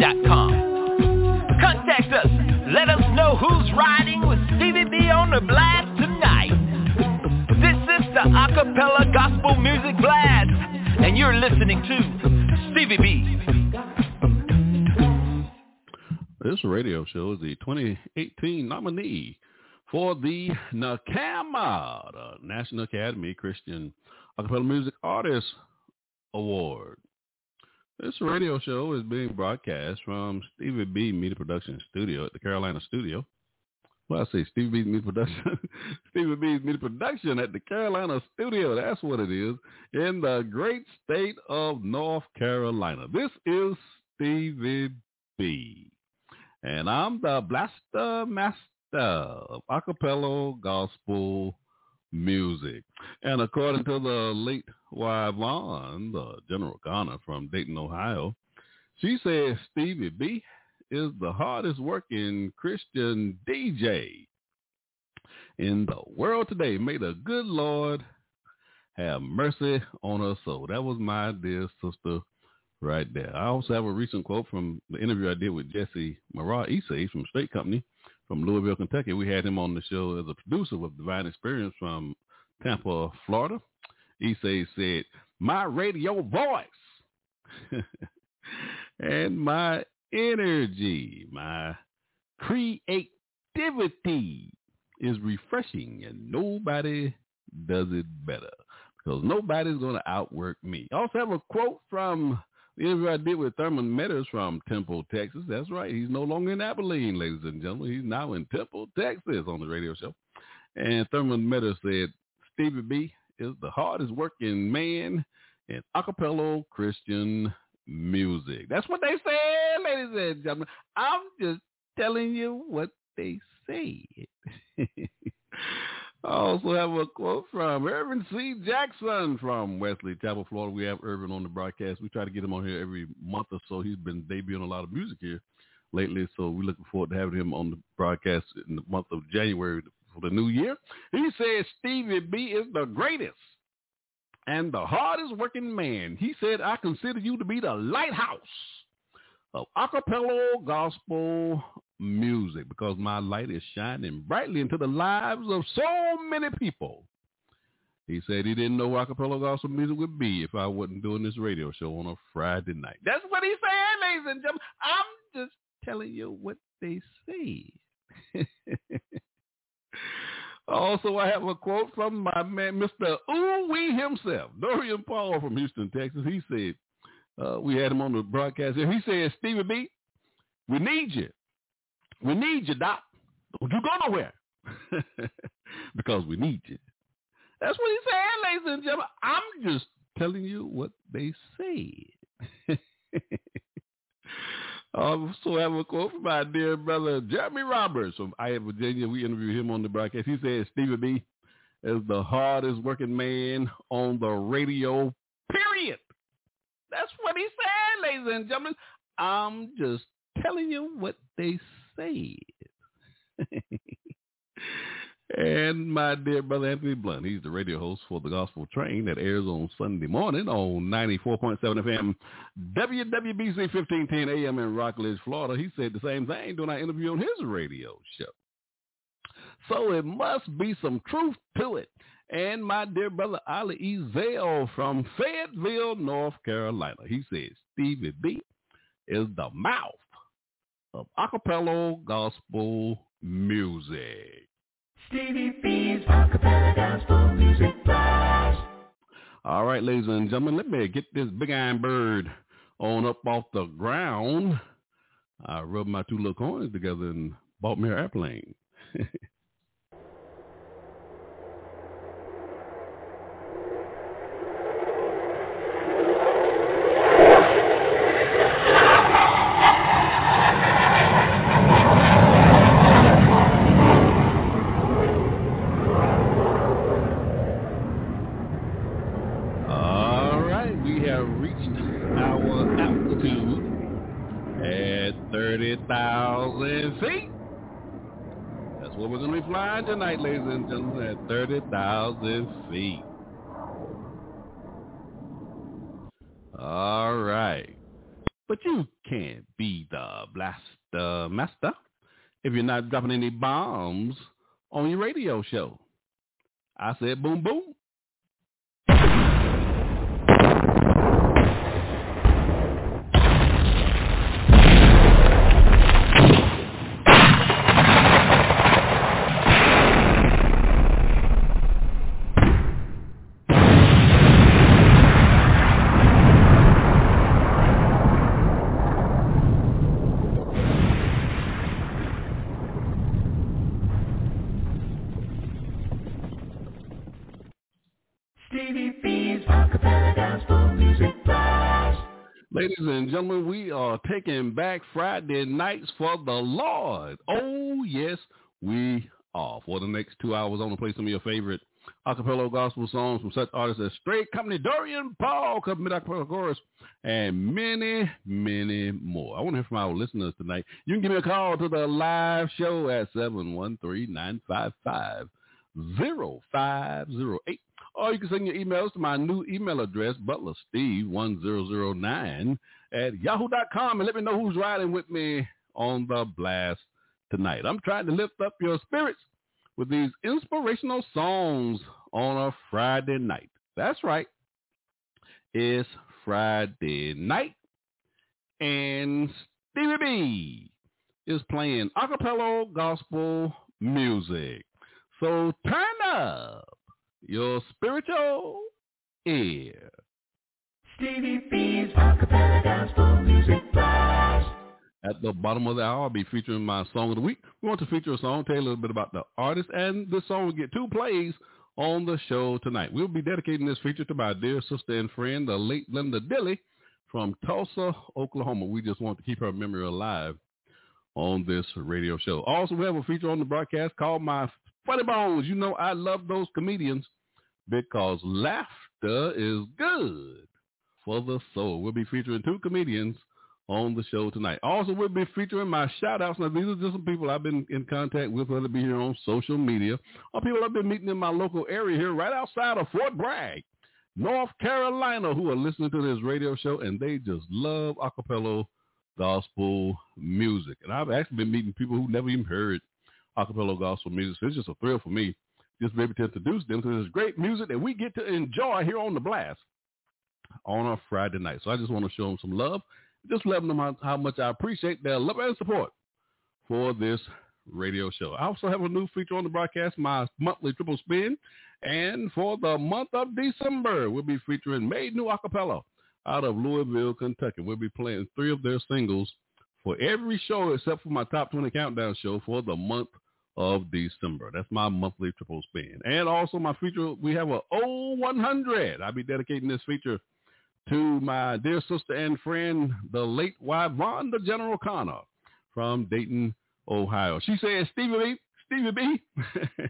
yahoo.com. Contact us. Let us know who's riding with Stevie B on the blast tonight. This is the Acapella Gospel Music Blast, and you're listening to Stevie B. This radio show is the 2018 nominee for the NACAMA, the National Academy Christian Acapella Music Artist Award. This radio show is being broadcast from Stevie B Media Production Studio at the Carolina Studio. Well, I say Stevie B's Media Production. Stevie B's Media Production at the Carolina Studio. That's what it is in the great state of North Carolina. This is Stevie B. And I'm the blaster master of acapella gospel music. And according to the late Yvonne, the General Connor from Dayton, Ohio, she says Stevie B is the hardest working Christian DJ in the world today. May the good Lord have mercy on her soul. That was my dear sister right there. I also have a recent quote from the interview I did with Jesse Marah Issei from Straight Company from Louisville, Kentucky. We had him on the show as a producer with Divine Experience from Tampa, Florida. Issei said, my radio voice and my energy, my creativity is refreshing and nobody does it better because nobody's going to outwork me. I also have a quote from the interview I did with Thurman Meadows from Temple, Texas. That's right. He's no longer in Abilene, ladies and gentlemen. He's now in Temple, Texas on the radio show. And Thurman Meadows said, Stevie B is the hardest working man in acapella Christian music. That's what they say, ladies and gentlemen. I'm just telling you what they say. I also have a quote from Irvin C. Jackson from Wesley Chapel, Florida. We have Irvin on the broadcast. We try to get him on here every month or so. He's been debuting a lot of music here lately, so we're looking forward to having him on the broadcast in the month of January for the new year. He said Stevie B is the greatest and the hardest working man. He said, I consider you to be the lighthouse of acapella gospel music because my light is shining brightly into the lives of so many people. He said he didn't know acapella gospel music would be if I wasn't doing this radio show on a Friday night. That's what he said, ladies and gentlemen. I'm just telling you what they say. also, I have a quote from my man, Mr. Ooh Wee himself, Dorian Paul from Houston, Texas. He said, uh, we had him on the broadcast here. He said, Stevie B, we need you. We need you, Doc. Don't you go nowhere. because we need you. That's what he said, ladies and gentlemen. I'm just telling you what they said. I also have a quote from my dear brother Jeremy Roberts from Iowa, Virginia. We interviewed him on the broadcast. He said Stevie B is the hardest working man on the radio, period. That's what he said, ladies and gentlemen. I'm just telling you what they said. and my dear brother Anthony Blunt, he's the radio host for the Gospel Train that airs on Sunday morning on 94.7 FM WWBC 1510 AM in Rockledge, Florida. He said the same thing during our interview on his radio show. So it must be some truth to it. And my dear brother Ali Ezel from Fayetteville, North Carolina. He says Stevie B is the mouth of acapella gospel music. All right, ladies and gentlemen, let me get this big iron bird on up off the ground. I rubbed my two little coins together and bought me an airplane. All right, we have reached our altitude at 30,000 feet. That's where we're going to be flying tonight, ladies and gentlemen, at 30,000 feet. All right. But you can't be the blaster master if you're not dropping any bombs on your radio show. I said boom, boom. Ladies and gentlemen, we are taking back Friday nights for the Lord. Oh, yes, we are. For the next two hours, I want to play some of your favorite acapella gospel songs from such artists as Straight Company, Dorian Paul, Company Acapella Chorus, and many, many more. I want to hear from our listeners tonight. You can give me a call to the live show at 713-955-0508. Or you can send your emails to my new email address, butlersteve1009 at yahoo.com and let me know who's riding with me on the blast tonight. I'm trying to lift up your spirits with these inspirational songs on a Friday night. That's right. It's Friday night and Stevie B is playing acapella gospel music. So turn up your spiritual ear. Stevie B's acapella gospel music blast. At the bottom of the hour, I'll be featuring my song of the week. We want to feature a song, tell you a little bit about the artist, and the song will get two plays on the show tonight. We'll be dedicating this feature to my dear sister and friend, the late Linda Dilly from Tulsa, Oklahoma. We just want to keep her memory alive on this radio show. Also, we have a feature on the broadcast called My Funny Bones. You know I love those comedians because laughter is good for the soul. We'll be featuring two comedians on the show tonight. Also, we'll be featuring my shout-outs. Now, these are just some people I've been in contact with, whether it be here on social media or people I've been meeting in my local area here right outside of Fort Bragg, North Carolina, who are listening to this radio show, and they just love acapella gospel music. And I've actually been meeting people who never even heard acapella gospel music. So it's just a thrill for me just to be able to introduce them to this great music that we get to enjoy here on the blast on a Friday night. So I just want to show them some love. Just let them know how, how much I appreciate their love and support for this radio show. I also have a new feature on the broadcast, my monthly triple spin. And for the month of December, we'll be featuring Made New Acappella out of Louisville, Kentucky. We'll be playing three of their singles for every show except for my top 20 countdown show for the month of December. That's my monthly triple spin. And also my feature, we have a Old One Hundred. I'll be dedicating this feature to my dear sister and friend, the late Yvonne General Connor from Dayton, Ohio. She said, Stevie B, Stevie B,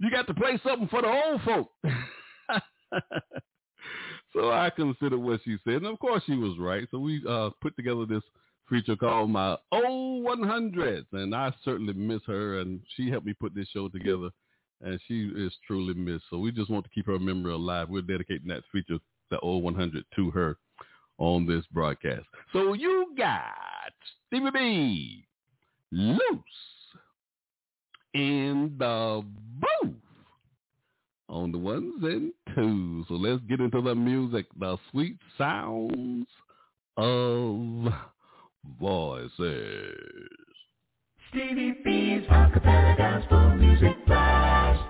you got to play something for the old folk. so I considered what she said. And of course she was right. So we uh, put together this feature called my Old One Hundreds. And I certainly miss her. And she helped me put this show together. And she is truly missed. So we just want to keep her memory alive. We're dedicating that feature, the Old One Hundred, to her on this broadcast. So you got Stevie B loose in the booth on the ones and twos. So let's get into the music, the sweet sounds of voices. Stevie B's Acapella Gospel Music Blast.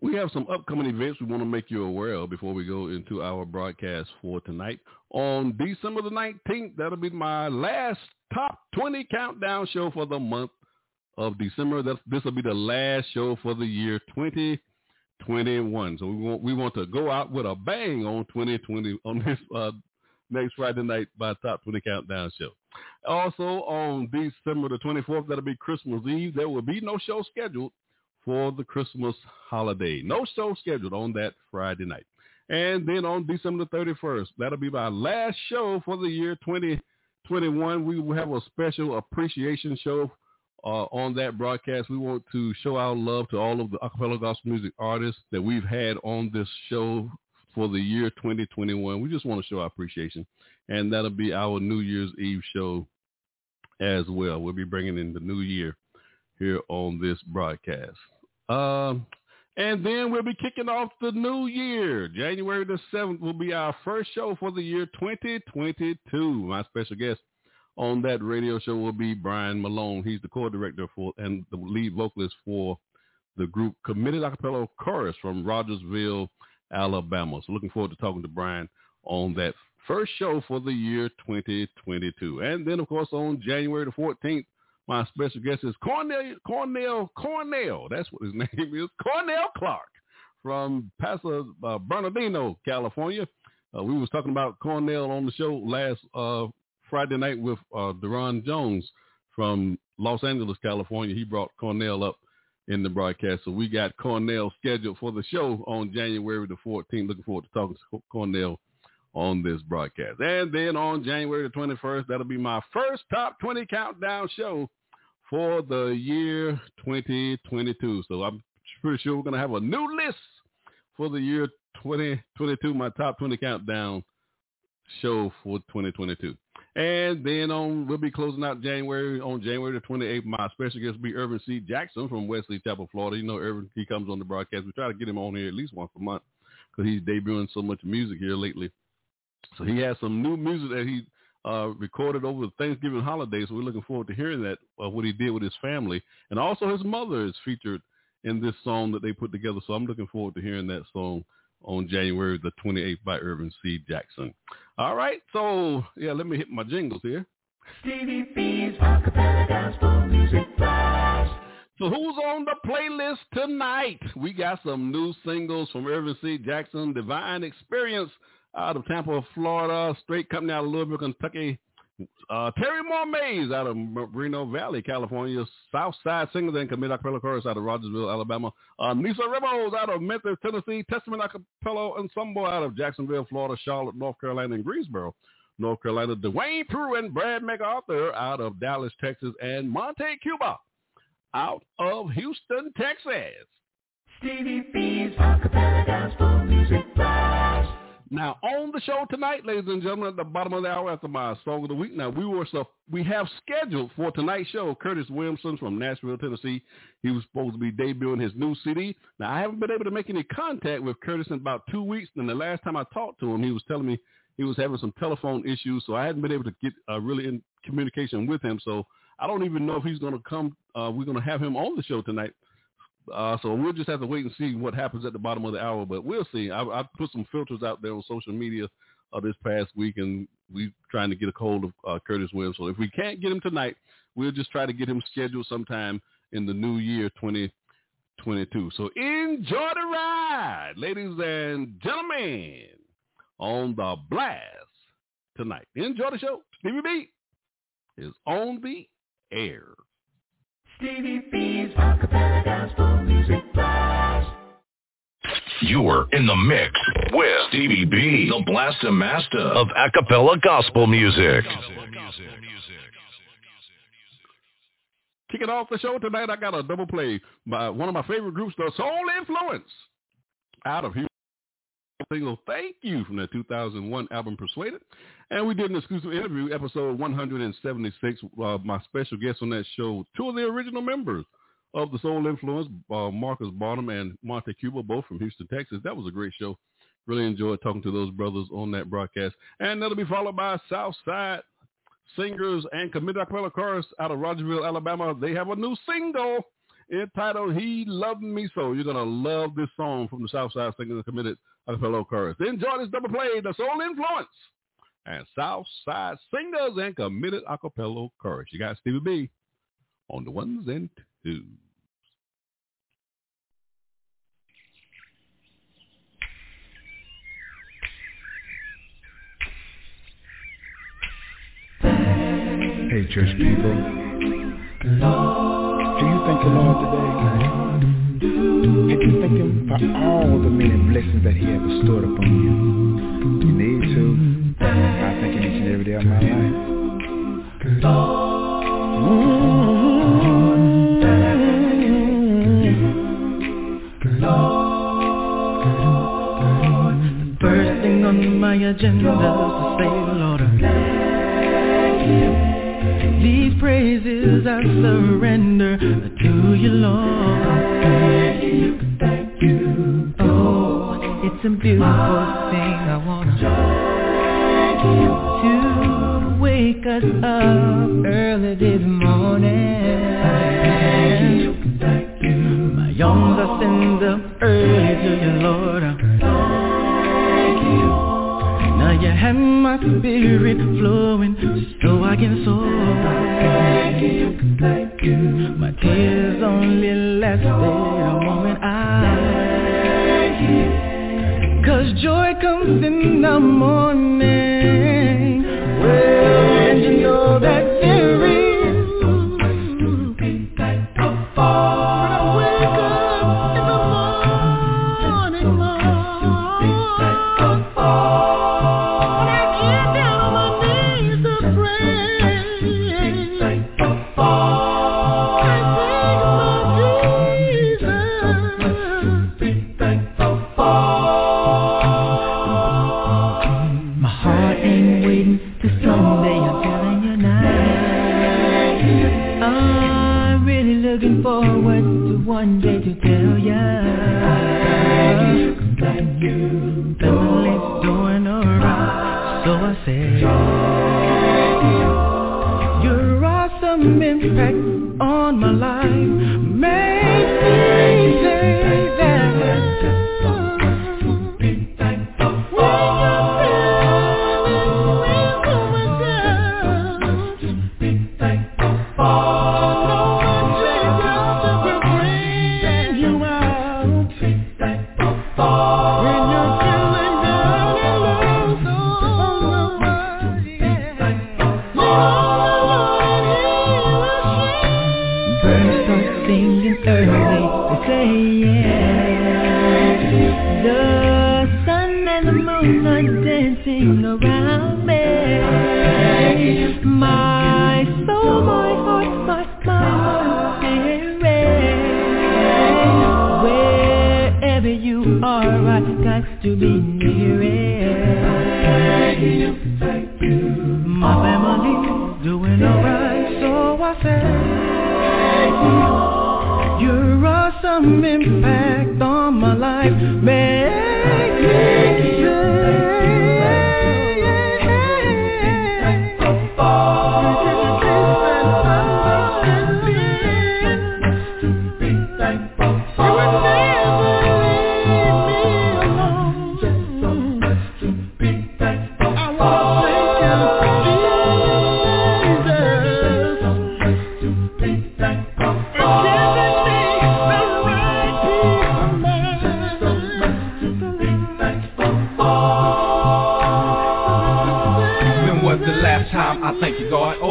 We have some upcoming events we want to make you aware of before we go into our broadcast for tonight. On December the 19th, that'll be my last top 20 countdown show for the month of December. That's, this will be the last show for the year 2021. So we want we want to go out with a bang on 2020 on this uh, next Friday night by Top 20 Countdown Show. Also on December the 24th, that'll be Christmas Eve. There will be no show scheduled for the Christmas holiday. No show scheduled on that Friday night. And then on December the 31st, that'll be my last show for the year 2021. We will have a special appreciation show uh, on that broadcast. We want to show our love to all of the acapella gospel music artists that we've had on this show for the year 2021. We just want to show our appreciation. And that'll be our New Year's Eve show as well. We'll be bringing in the new year here on this broadcast. Um, and then we'll be kicking off the new year. January the 7th will be our first show for the year 2022. My special guest on that radio show will be Brian Malone. He's the co-director for and the lead vocalist for the group Committed Acapella Chorus from Rogersville, Alabama. So looking forward to talking to Brian on that first show for the year 2022. And then, of course, on January the 14th, my special guest is Cornell, Cornell, Cornell. That's what his name is. Cornell Clark from Paso uh, Bernardino, California. Uh, we was talking about Cornell on the show last uh, Friday night with uh, Darron Jones from Los Angeles, California. He brought Cornell up in the broadcast. So we got Cornell scheduled for the show on January the 14th. Looking forward to talking to Cornell on this broadcast. And then on January the 21st, that'll be my first top 20 countdown show for the year 2022. So I'm pretty sure we're going to have a new list for the year 2022, my top 20 countdown show for 2022. And then on we'll be closing out January on January the 28th. My special guest will be Irvin C. Jackson from Wesley Chapel, Florida. You know, Irvin he comes on the broadcast. We try to get him on here at least once a month because he's debuting so much music here lately. So he has some new music that he uh, recorded over the Thanksgiving holiday. So we're looking forward to hearing that uh, what he did with his family, and also his mother is featured in this song that they put together. So I'm looking forward to hearing that song on January the 28th by Irvin C. Jackson. All right, so yeah, let me hit my jingles here. Stevie B's Acapella Gospel Music Blast. So who's on the playlist tonight? We got some new singles from Irvin C. Jackson, Divine Experience out of Tampa, Florida, Straight Company out of Louisville, Kentucky, uh, Terry Moore Mays out of Moreno Valley, California. Southside Singers and Commit Acapella Chorus out of Rogersville, Alabama. Uh, Nisa Ribos out of Memphis, Tennessee. Testament Acapella Ensemble out of Jacksonville, Florida. Charlotte, North Carolina, and Greensboro, North Carolina. Dwayne Prue and Brad MacArthur out of Dallas, Texas. And Monte Cuba out of Houston, Texas. Stevie B's Acapella Gospel Music Blast. Now on the show tonight, ladies and gentlemen, at the bottom of the hour after my song of the week. Now we were so we have scheduled for tonight's show Curtis Williamson from Nashville, Tennessee. He was supposed to be debuting his new CD. Now I haven't been able to make any contact with Curtis in about two weeks. And the last time I talked to him, he was telling me he was having some telephone issues, so I hadn't been able to get uh, really in communication with him. So I don't even know if he's going to come. Uh, we're going to have him on the show tonight. Uh, so we'll just have to wait and see what happens at the bottom of the hour, but we'll see. I, I put some filters out there on social media uh, this past week, and we're trying to get a hold of uh, Curtis Williams. So if we can't get him tonight, we'll just try to get him scheduled sometime in the new year 2022. So enjoy the ride, ladies and gentlemen, on the blast tonight. Enjoy the show. Stevie B is on the air. Stevie B's Acapella Gospel. You're in the mix with Stevie B, the Blaster Master of acapella gospel music. Kicking off the show tonight, I got a double play by one of my favorite groups, the Soul Influence, out of Houston. Single "Thank You" from their 2001 album "Persuaded," and we did an exclusive interview, episode 176. Uh, my special guest on that show, two of the original members of the Soul Influence, uh, Marcus Barnum and Monte Cuba, both from Houston, Texas. That was a great show. Really enjoyed talking to those brothers on that broadcast, and that'll be followed by Southside singers and committed acapella chorus out of Rogersville, Alabama. They have a new single entitled He Loved Me So. You're going to love this song from the Southside Singers and Committed Acapella Chorus. Enjoy this double play, The Soul Influence, and Southside Singers and Committed Acapella Chorus. You got Stevie B on the ones and twos. Hey, church people. Do you thank the Lord today? If you thank Him for all the many blessings that He has bestowed upon you, you need to. I thank Him each and every day of my life. First my agenda is to say, Lord, these praises I surrender to you, Lord. Thank you, Oh, it's a beautiful thing I want to to wake us up early this morning. My arms are send up early to you, Lord. You have my spirit flowing so I can soar. My tears only lasted a moment. I Cause joy comes in the morning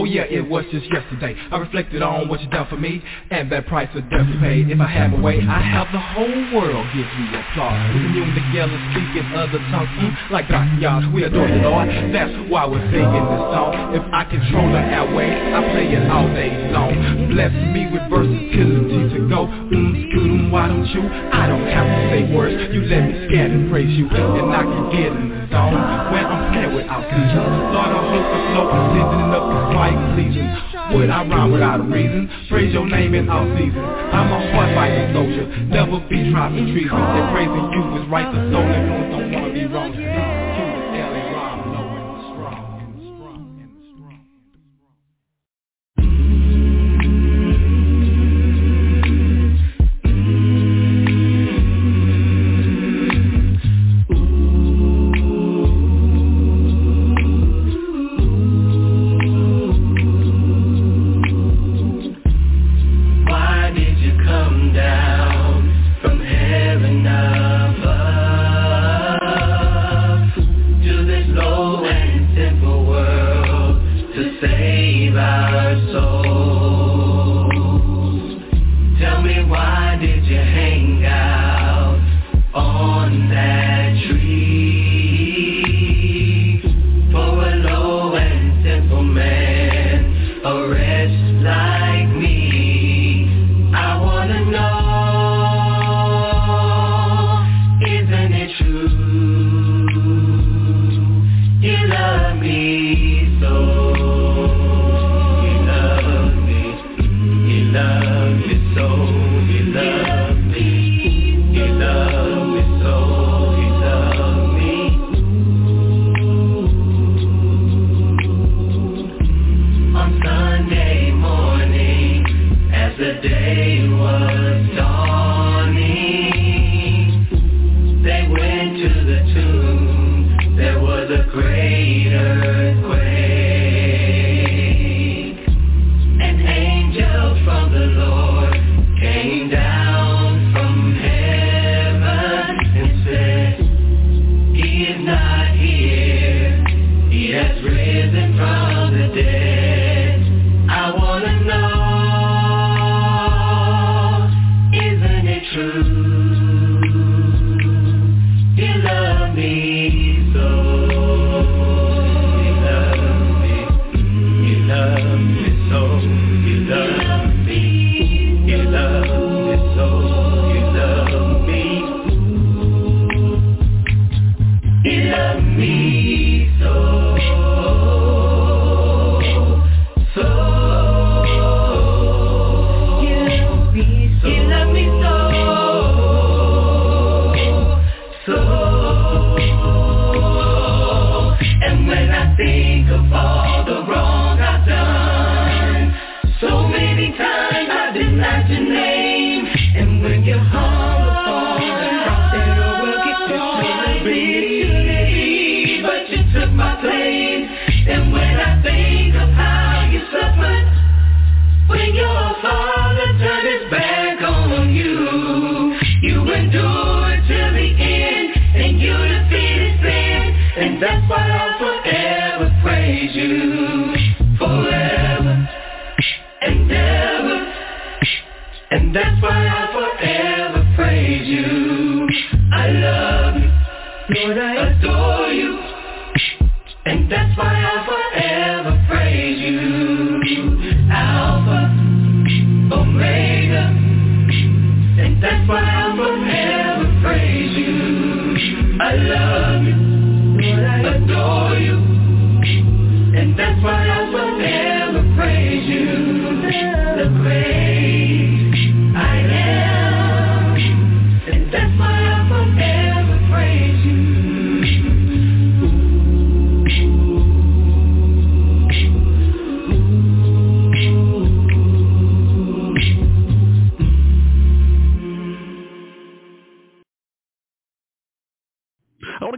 yeah, it was just yesterday. I reflected on what you done for me and that price death you paid. If I have my way, I have the whole world give me applause. Commune together, speaking other tongues, mm, like. Young. We adore the Lord. That's why we're singing this song. If I control the airway, I play it all day long. Bless me with versatility to go. Mm, scoot why don't you? I don't have to say words. You let me scan and praise you, and I can get in the zone when I'm playing without control, Lord, I hope the flow is sending up the pleasing. Would I rhyme without a reason? Praise your name in all seasons. I'm a hard fighting soldier, never be trying to treason. That praising you is right, the soul influence don't wanna be wrong.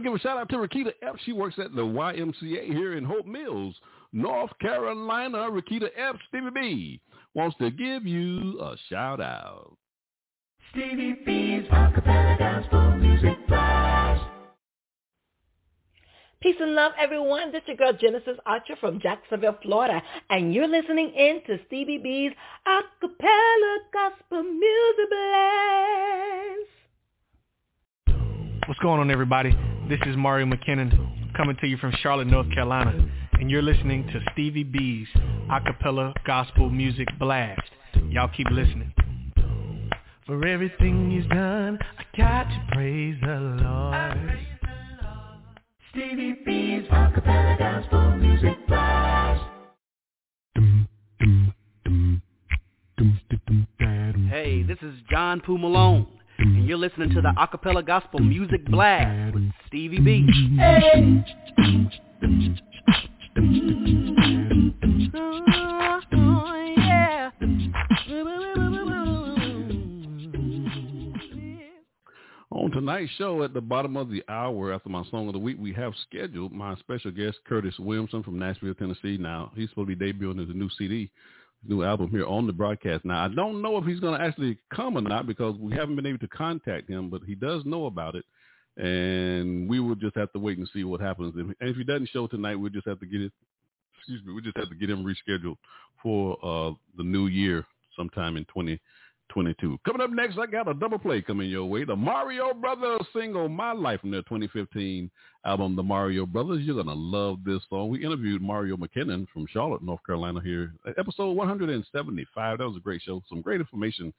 To give a shout out to Rakita Epps. She works at the YMCA here in Hope Mills, North Carolina. Rakita Epps, Stevie B, wants to give you a shout out. Stevie B's Acapella Gospel Music Blast. Peace and love, everyone. This is your girl Genesis Archer from Jacksonville, Florida, and you're listening in to Stevie B's Acapella Gospel Music Blast. What's going on, everybody? This is Mario McKinnon coming to you from Charlotte, North Carolina, and you're listening to Stevie B's Acapella Gospel Music Blast. Y'all keep listening. For everything he's done, I got to praise the Lord. Stevie B's Acapella Gospel Music Blast. Hey, this is John Poo Malone, and you're listening to the Acapella Gospel Music Blast with Stevie B. On tonight's show, at the bottom of the hour after my song of the week, we have scheduled my special guest, Curtis Williamson from Nashville, Tennessee. Now, he's supposed to be debuting his new CD, new album here on the broadcast. Now, I don't know if he's going to actually come or not because we haven't been able to contact him, but he does know about it. And we will just have to wait and see what happens. And if he doesn't show tonight, we'll just have to get it, excuse me, we just have to get him rescheduled for uh, the new year sometime in 2022. Coming up next, I got a double play coming your way. The Mario Brothers single, My Life, from their 2015 album, The Mario Brothers. You're going to love this song. We interviewed Mario McKinnon from Charlotte, North Carolina here. Episode 175. That was a great show. Some great information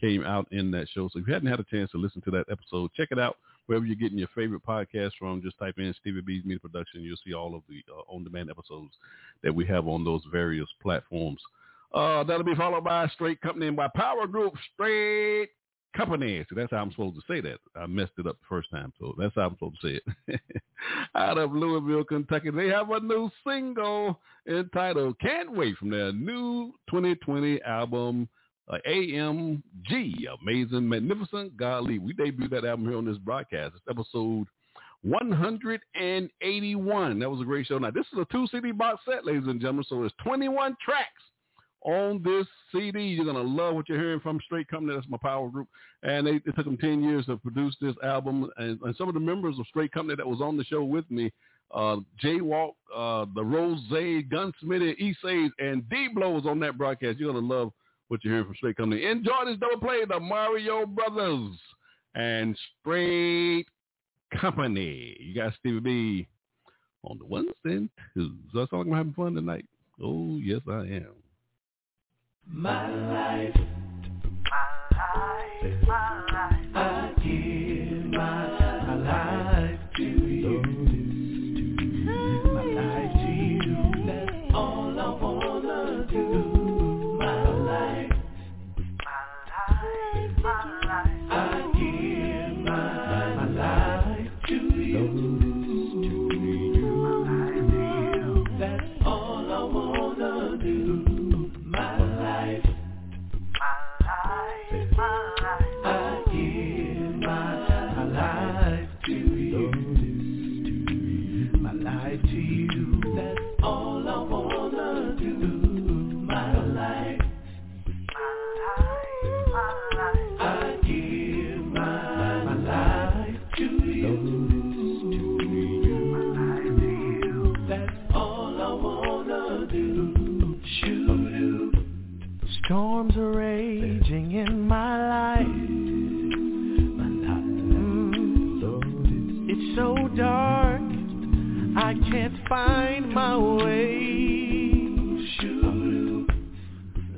came out in that show. So if you hadn't had a chance to listen to that episode, check it out wherever you're getting your favorite podcast from. Just type in Stevie B's Media Production. You'll see all of the uh, on-demand episodes that we have on those various platforms. Uh, that'll be followed by Straight Company and by Power Group Straight Company. So that's how I'm supposed to say that. I messed it up the first time, so that's how I'm supposed to say it. Out of Louisville, Kentucky, they have a new single entitled "Can't Wait" from their new 2020 album, uh, AMG, Amazing, Magnificent, Godly. We debuted that album here on this broadcast. It's episode 181. That was a great show. Now, this is a two CD box set, ladies and gentlemen, so it's 21 tracks on this CD. You're going to love what you're hearing from Straight Company. That's my power group. And they, it took them 10 years to produce this album. And, and some of the members of Straight Company that was on the show with me, uh, Jaywalk, uh, the Rose, Gunsmithy, East and D-Blow was on that broadcast. You're going to love what you're hearing from Straight Company. Enjoy this double play, the Mario Brothers and Straight Company. You got Stevie B on the ones and twos. So that's all I'm having fun tonight. Oh, yes, I am. My life, my life, my life. My way.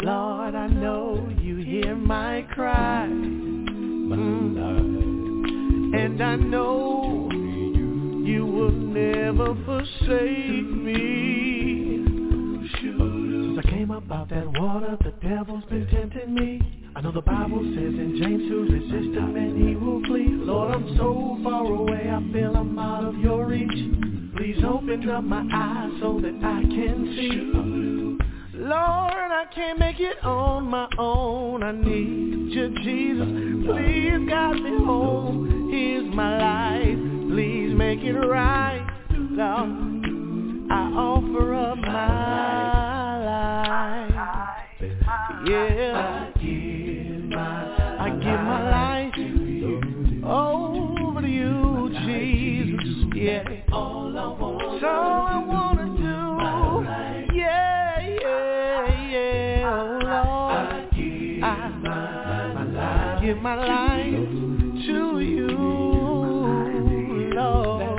Lord, I know you hear my cry. And I know you will never forsake me. Since I came up out that water, the devil's been tempting me. I know the Bible says in James to resist him and he will flee. Lord, I'm so far away, I feel open up my eyes so that I can see. Lord, I can't make it on my own. I need you, Jesus. Please guide me home. Here's my life. Please make it right. Lord, I offer up my life. Yeah. My life to you, Lord.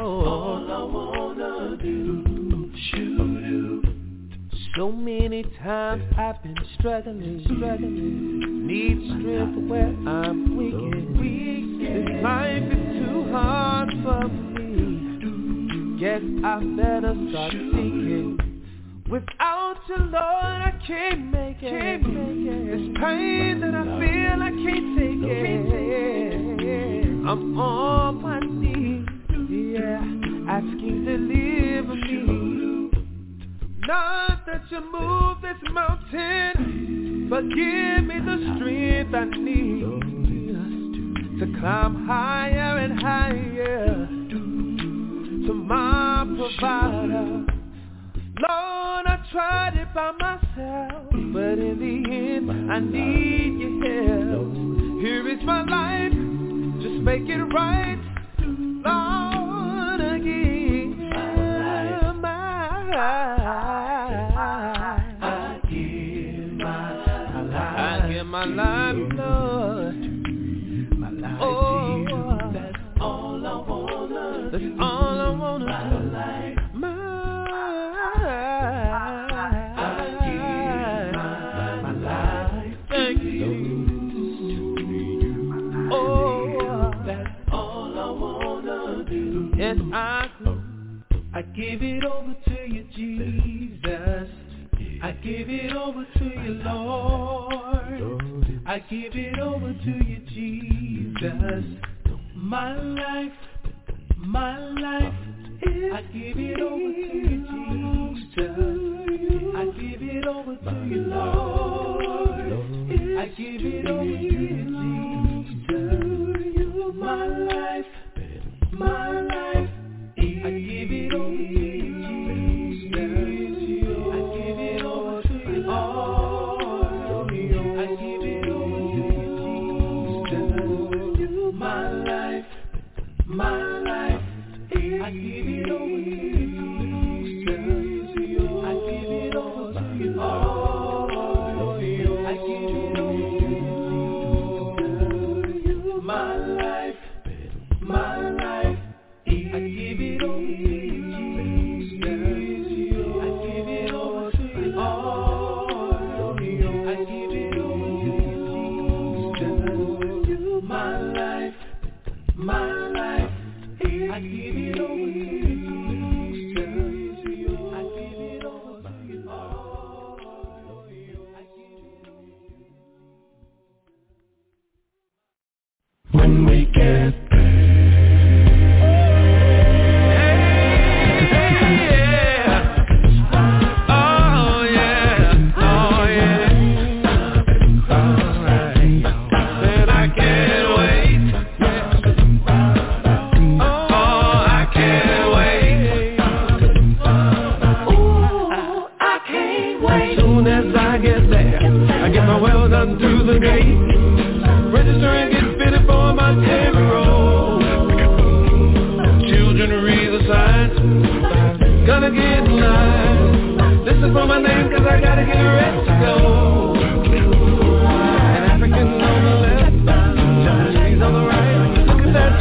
So many times I've been struggling, struggling. Need strength where I'm weak, weak. This life is too hard for me. Guess I better start seeking. Without you, Lord, I can't make it. Can't make it. This pain that I feel, I can't take it. I'm on my knees, yeah, asking to deliver me. Not that you move this mountain, but give me the strength I need to climb higher and higher to my provider. Lord, I tried it by myself, but in the end, I need your help. Here is my life, just make it right. Lord, again, my life. I give my life. I give my life, Lord. I give it over to you, Jesus. I give it over to you, Lord. I give it over to you, Jesus. My life, my life, I give it over to you, Jesus. I give it over to you, Lord. I give it over to you, Jesus. My life, my life.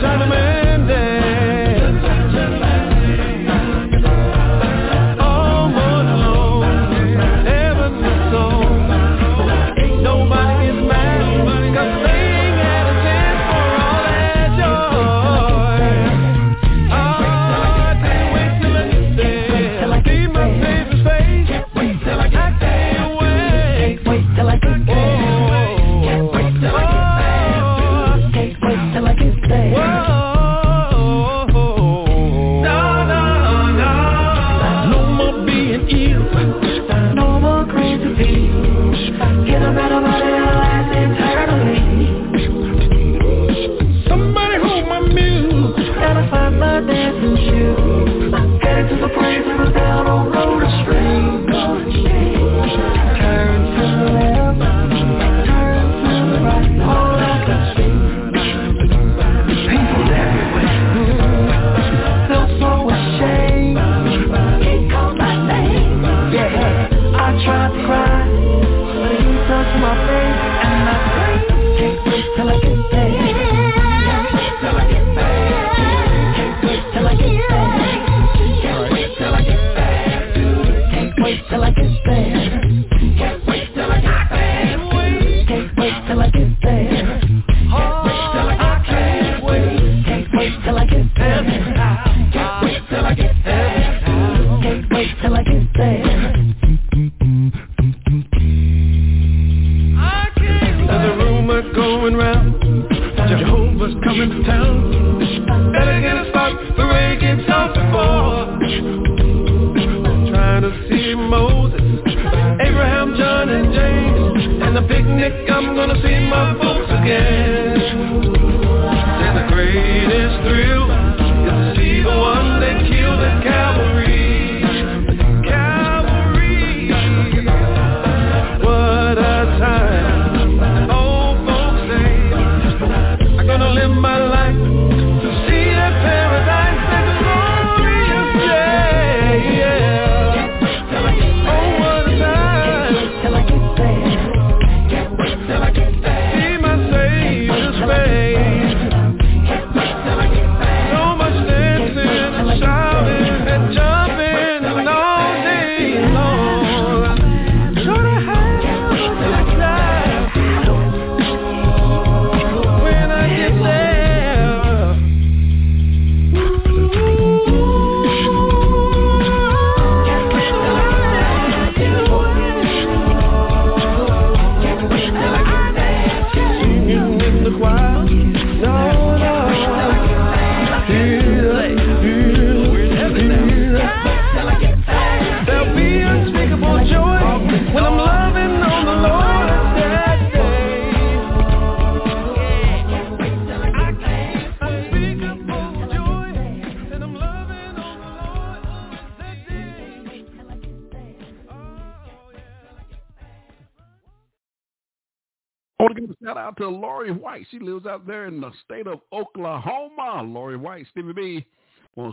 She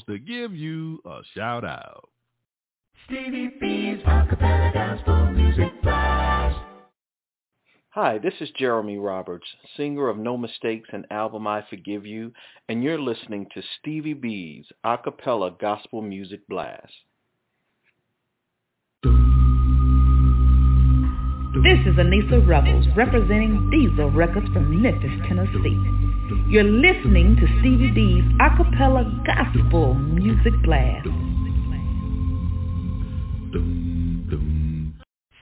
to give you a shout out. Stevie B's Acapella Gospel Music Blast. Hi, this is Jeremy Roberts, singer of No Mistakes and album I Forgive You, and you're listening to Stevie B's Acapella Gospel Music Blast. This is Anissa Rebels representing Diesel Records from Memphis, Tennessee. You're listening to Stevie B's acapella gospel music blast.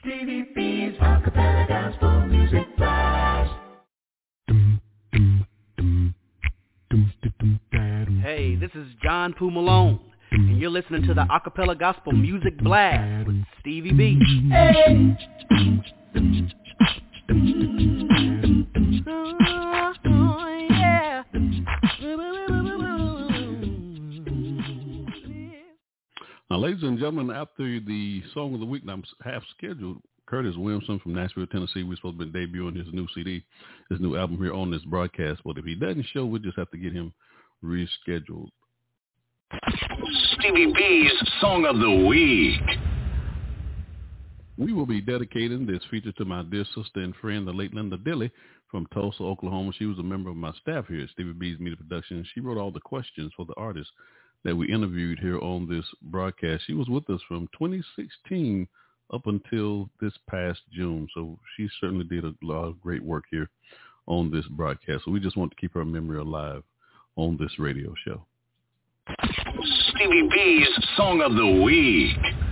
Stevie B's acapella gospel music blast. Hey, this is John Poo Malone, and you're listening to the acapella gospel music blast with Stevie B. Hey. Now, ladies and gentlemen, after the song of the week I'm half scheduled, Curtis Williamson from Nashville, Tennessee, we're supposed to be debuting his new CD, his new album here on this broadcast. But if he doesn't show, we'll just have to get him rescheduled. Stevie B's Song of the Week. We will be dedicating this feature to my dear sister and friend, the late Linda Dilly from Tulsa, Oklahoma. She was a member of my staff here at Stevie B's Media Productions. She wrote all the questions for the artists that we interviewed here on this broadcast. She was with us from 2016 up until this past June. So she certainly did a lot of great work here on this broadcast. So we just want to keep her memory alive on this radio show. Stevie B's Song of the Week.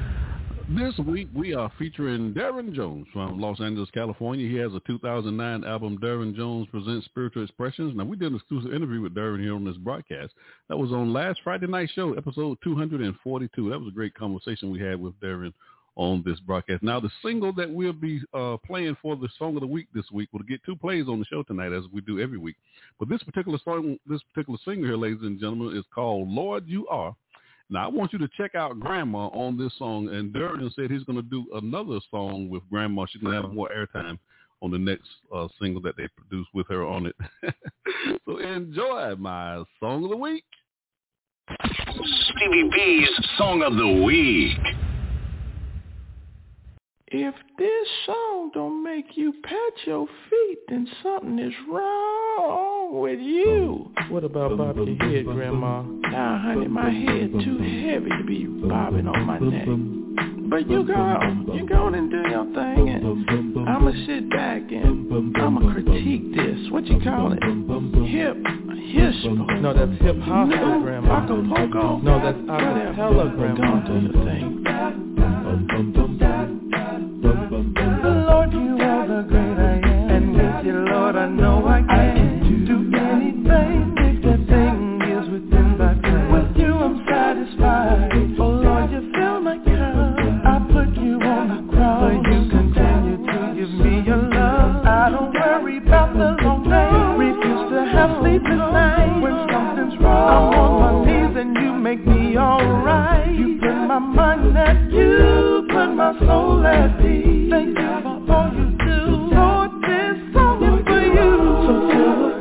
This week we are featuring Darron Jones from Los Angeles, California. He has a 2009 album, Darron Jones Presents Spiritual Expressions. Now we did an exclusive interview with Darron here on this broadcast. That was on last Friday night show, episode 242. That was a great conversation we had with Darron on this broadcast. Now the single that we'll be uh, playing for the song of the week this week will get two plays on the show tonight as we do every week. But this particular song, this particular singer here, ladies and gentlemen, is called Lord You Are. Now, I want you to check out Grandma on this song. And Darron said he's going to do another song with Grandma. She's going to have more airtime on the next uh, single that they produce with her on it. so enjoy my song of the week. Stevie B's Song of the Week. If this song don't make you pat your feet, then something is wrong with you. What about bobbing your head, Grandma? Nah, honey, my head too heavy to be bobbing on my neck. But you go, you go and do your thing, and I'ma sit back and I'ma critique this. What you call it? Hip, hispo. No, that's hip hop, no, Grandma. Acapulco. No, that's acapella, Grandma. Go do your thing. To have sleepless. When something's wrong, I'm on my knees and you make me alright. You put my mind at you, put my soul at peace. Thank you for all you do. Lord, this song is for you. So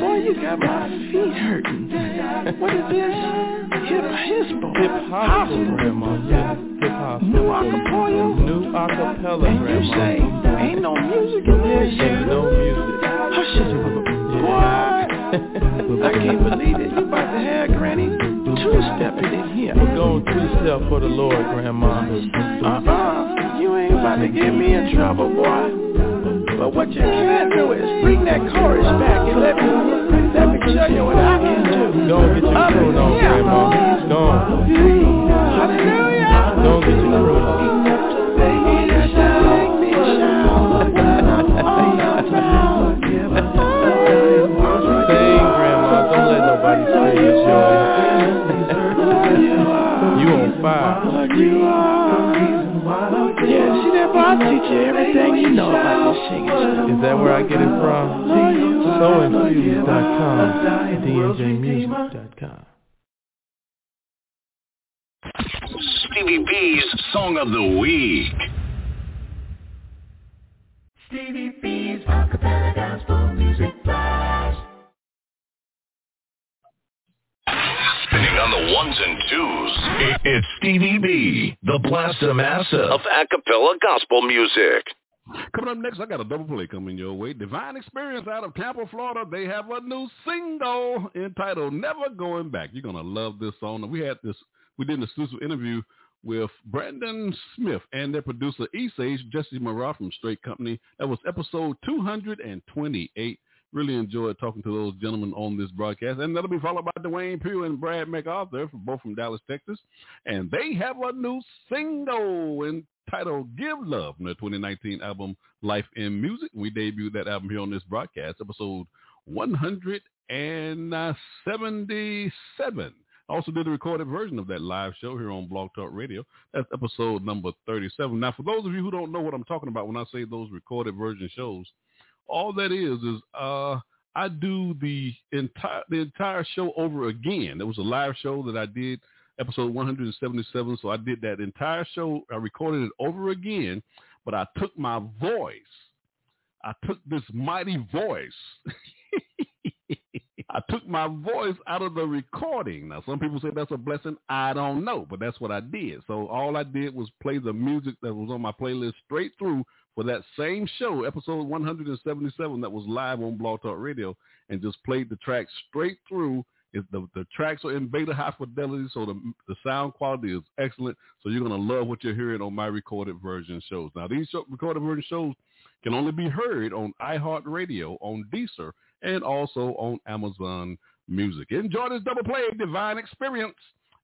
Boy, you got my feet hurting. What is this? Hip hispo. Hip hospital, Grandma. Hip hospital. New acapella. New acapella, And you say ain't no music in this Ain't no music. Hush it. Boy, I can't believe it. You about to have Granny two-stepping in here. We're going two-step for the Lord, Grandma. Uh-uh. You ain't about to get me in trouble, boy. But what you can do is bring that chorus back and let me let me show you what I can do. And get your croon on, Grandma. Go on. Hallelujah. And get your croon on. Make me shout. Grandma. Don't nobody steal your joy. you on fire. Yeah, see? I'll teach you everything you know about this singing. Is that where I get it from? Soinfused.com, DJMusic.com. Stevie B's Song of the Week. Stevie B's Acapella Gospel Music Spinning on the ones and twos. It- It's Stevie B, the Blaster Master of acapella gospel music. Coming up next, I got a double play coming your way. Divine Experience out of Tampa, Florida. They have a new single entitled "Never Going Back." You're gonna love this song. We had this. We did an exclusive interview with Brandon Smith and their producer E-Sage, Jesse Marat from Straight Company. That was episode 228. Really enjoyed talking to those gentlemen on this broadcast. And that'll be followed by Dwayne Pugh and Brad MacArthur, from, both from Dallas, Texas. And they have a new single entitled Give Love from their 2019 album Life in Music. We debuted that album here on this broadcast, episode 177. Also did a recorded version of that live show here on Blog Talk Radio. That's episode number 37. Now, for those of you who don't know what I'm talking about when I say those recorded version shows, all that is is uh I do the entire the entire show over again. It was a live show that I did, episode 177. So I did that entire show. I recorded it over again, but I took my voice. I took this mighty voice. I took my voice out of the recording. Now, some people say that's a blessing. I don't know, but that's what I did. So all I did was play the music that was on my playlist straight through for that same show, episode 177, that was live on Blog Talk Radio, and just played the track straight through. The the tracks are in beta high fidelity, so the the sound quality is excellent. So you're gonna love what you're hearing on my recorded version shows. Now these show, recorded version shows can only be heard on iHeartRadio, on Deezer, and also on Amazon Music. Enjoy this double play, Divine Experience,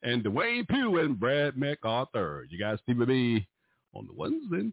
and Dwayne Pugh and Brad MacArthur. You guys, Stevie B, on the ones and.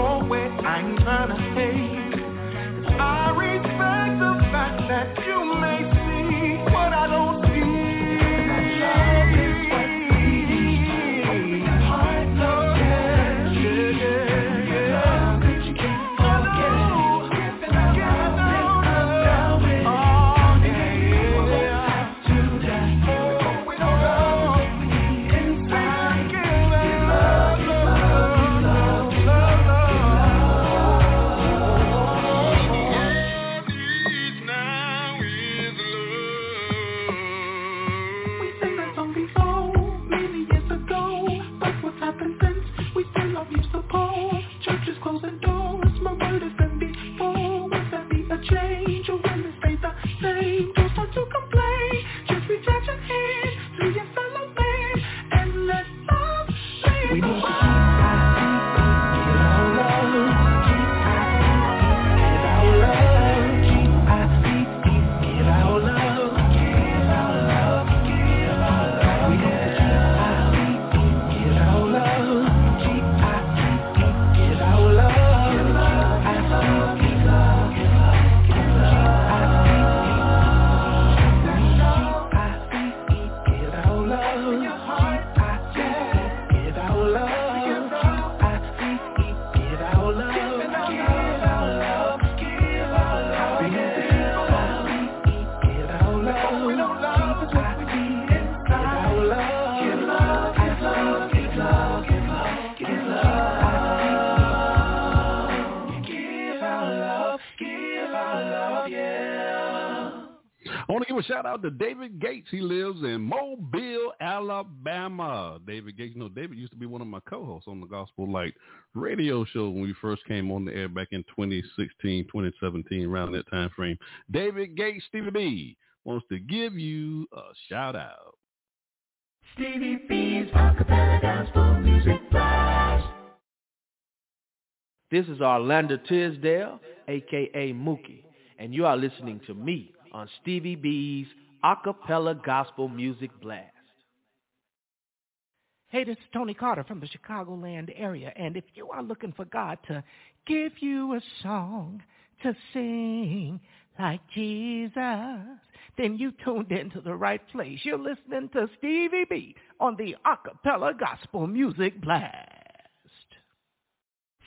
your way, I ain't trying to hate. I respect the fact that you made. David Gates. You know, David used to be one of my co-hosts on the Gospel Light radio show when we first came on the air back in 2016, 2017, around that time frame. David Gates, Stevie B, wants to give you a shout out. Stevie B's Acapella Gospel Music Blast. This is Orlando Tisdale, a.k.a. Mookie, and you are listening to me on Stevie B's Acapella Gospel Music Blast. Hey, this is Tony Carter from the Chicagoland area, and if you are looking for God to give you a song to sing like Jesus, then you tuned into the right place. You're listening to Stevie B on the Acapella Gospel Music Blast.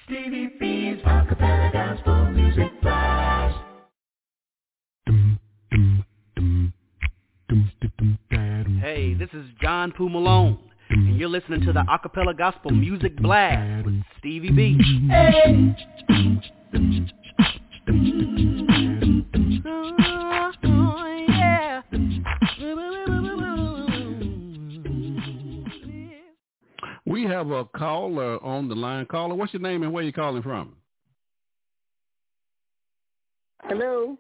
Stevie B's Acapella Gospel Music Blast. Hey, this is John Pumalone and you're listening to the Acapella Gospel Music Blast with Stevie B. Hey. We have a caller on the line. Caller, what's your name and where you calling from? Hello.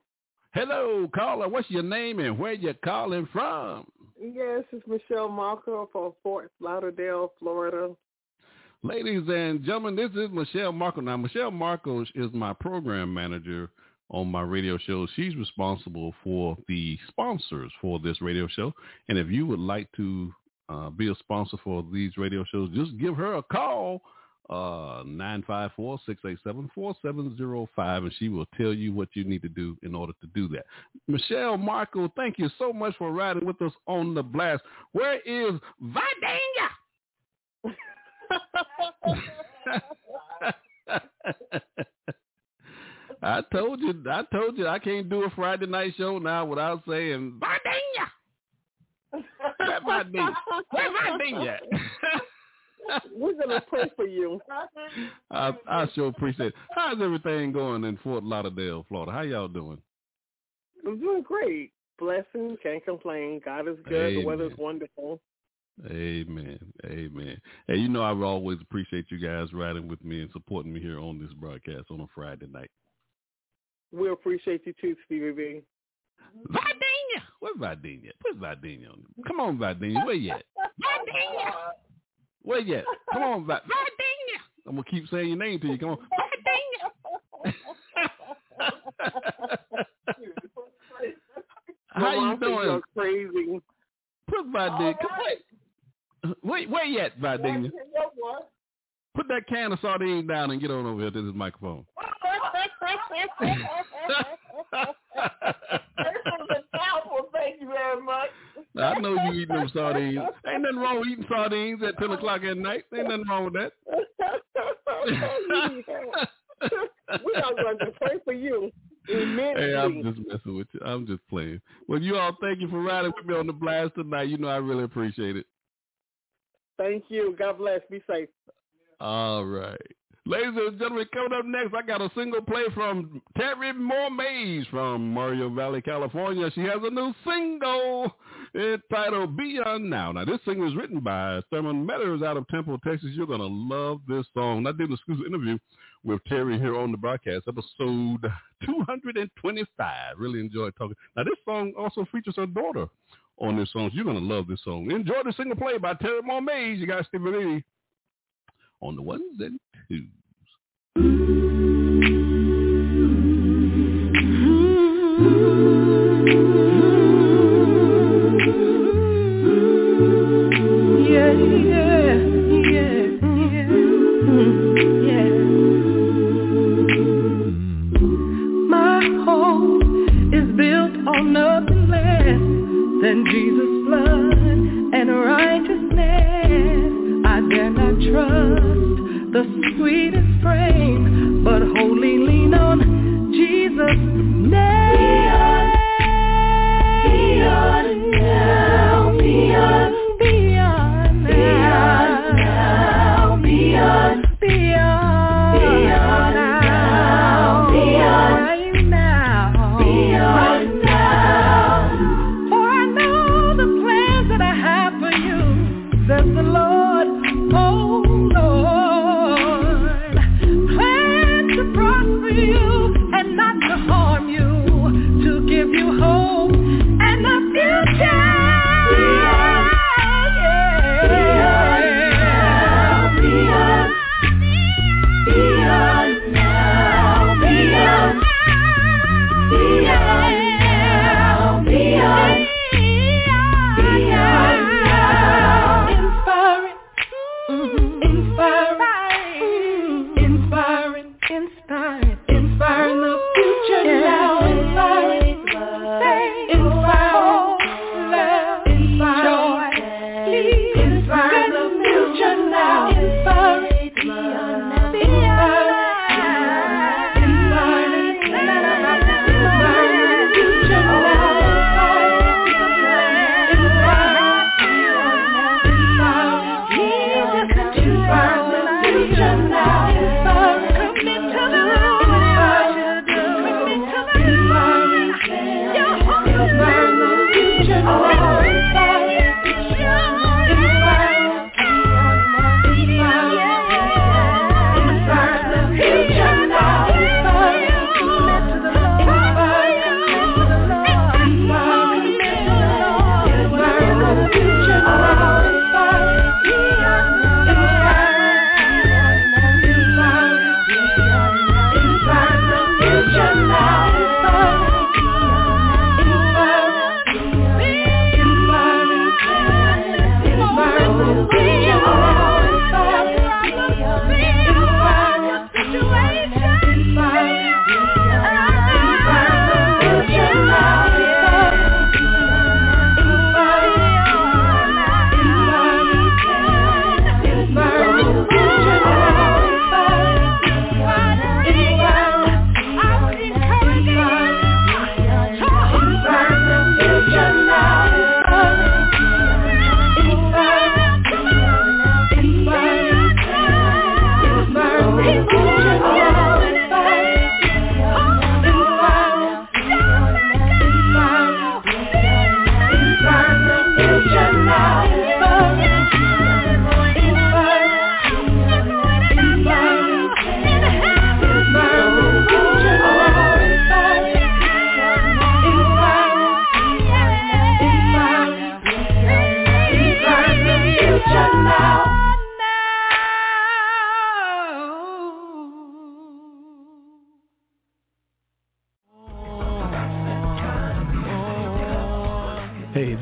Hello, caller. What's your name and where you calling from? Yes, it's Michelle Marco from Fort Lauderdale, Florida. Ladies and gentlemen, this is Michelle Marco. Now, Michelle Marco is my program manager on my radio show. She's responsible for the sponsors for this radio show. And if you would like to uh, be a sponsor for these radio shows, just give her a call, uh, 954-687-4705, and she will tell you what you need to do in order to do that. Michelle Marco, thank you so much for riding with us on the blast. Where is Vidania? I told you, I told you, I can't do a Friday night show now without saying Vidania. Where Vidania? Where Vidania? We're gonna pray for you. I, I sure appreciate it. How's everything going in Fort Lauderdale, Florida? How y'all doing? I'm doing great. Blessing, can't complain. God is good. Amen. The weather's wonderful. Amen. Amen. Hey, you know I always appreciate you guys riding with me and supporting me here on this broadcast on a Friday night. We appreciate you too, Stevie B. Vidania. Where's Vidania? Put Vidania on. Come on, Vidania. Where you at? Vidania. Where you at? Come on, Vid- Vidania. I'm gonna keep saying your name to you. Come on, Vidania. How you Mama, I think doing? You're crazy. Put Vidania. Come wait. Wait, where you at, Vidania? Put that can of sardines down and get on over here to this microphone. Thank you very much. I know you eating them sardines. Ain't nothing wrong with eating sardines at 10 o'clock at night. Ain't nothing wrong with that. we are going to pray for you Amen. Hey, I'm just messing with you. I'm just playing. Well, you all, thank you for riding with me on the blast tonight. You know I really appreciate it. Thank you. God bless. Be safe. All right. Ladies and gentlemen, coming up next, I got a single play from Terry Moore Mays from Moreno Valley, California. She has a new single entitled Beyond Now. Now, this single is written by Thurman Meadows out of Temple, Texas. You're going to love this song. I did an exclusive interview with Terry here on the broadcast, episode 225. Really enjoyed talking. Now, this song also features her daughter on this song. So you're going to love this song. Enjoy the single play by Terry Mays. You got Stevie Lee on the ones and twos. Than Jesus' blood and righteousness. I dare not trust the sweetest frame, but wholly lean on Jesus' name.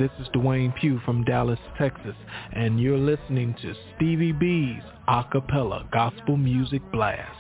This is Dwayne Pugh from Dallas, Texas, and you're listening to Stevie B's Acapella Gospel Music Blast.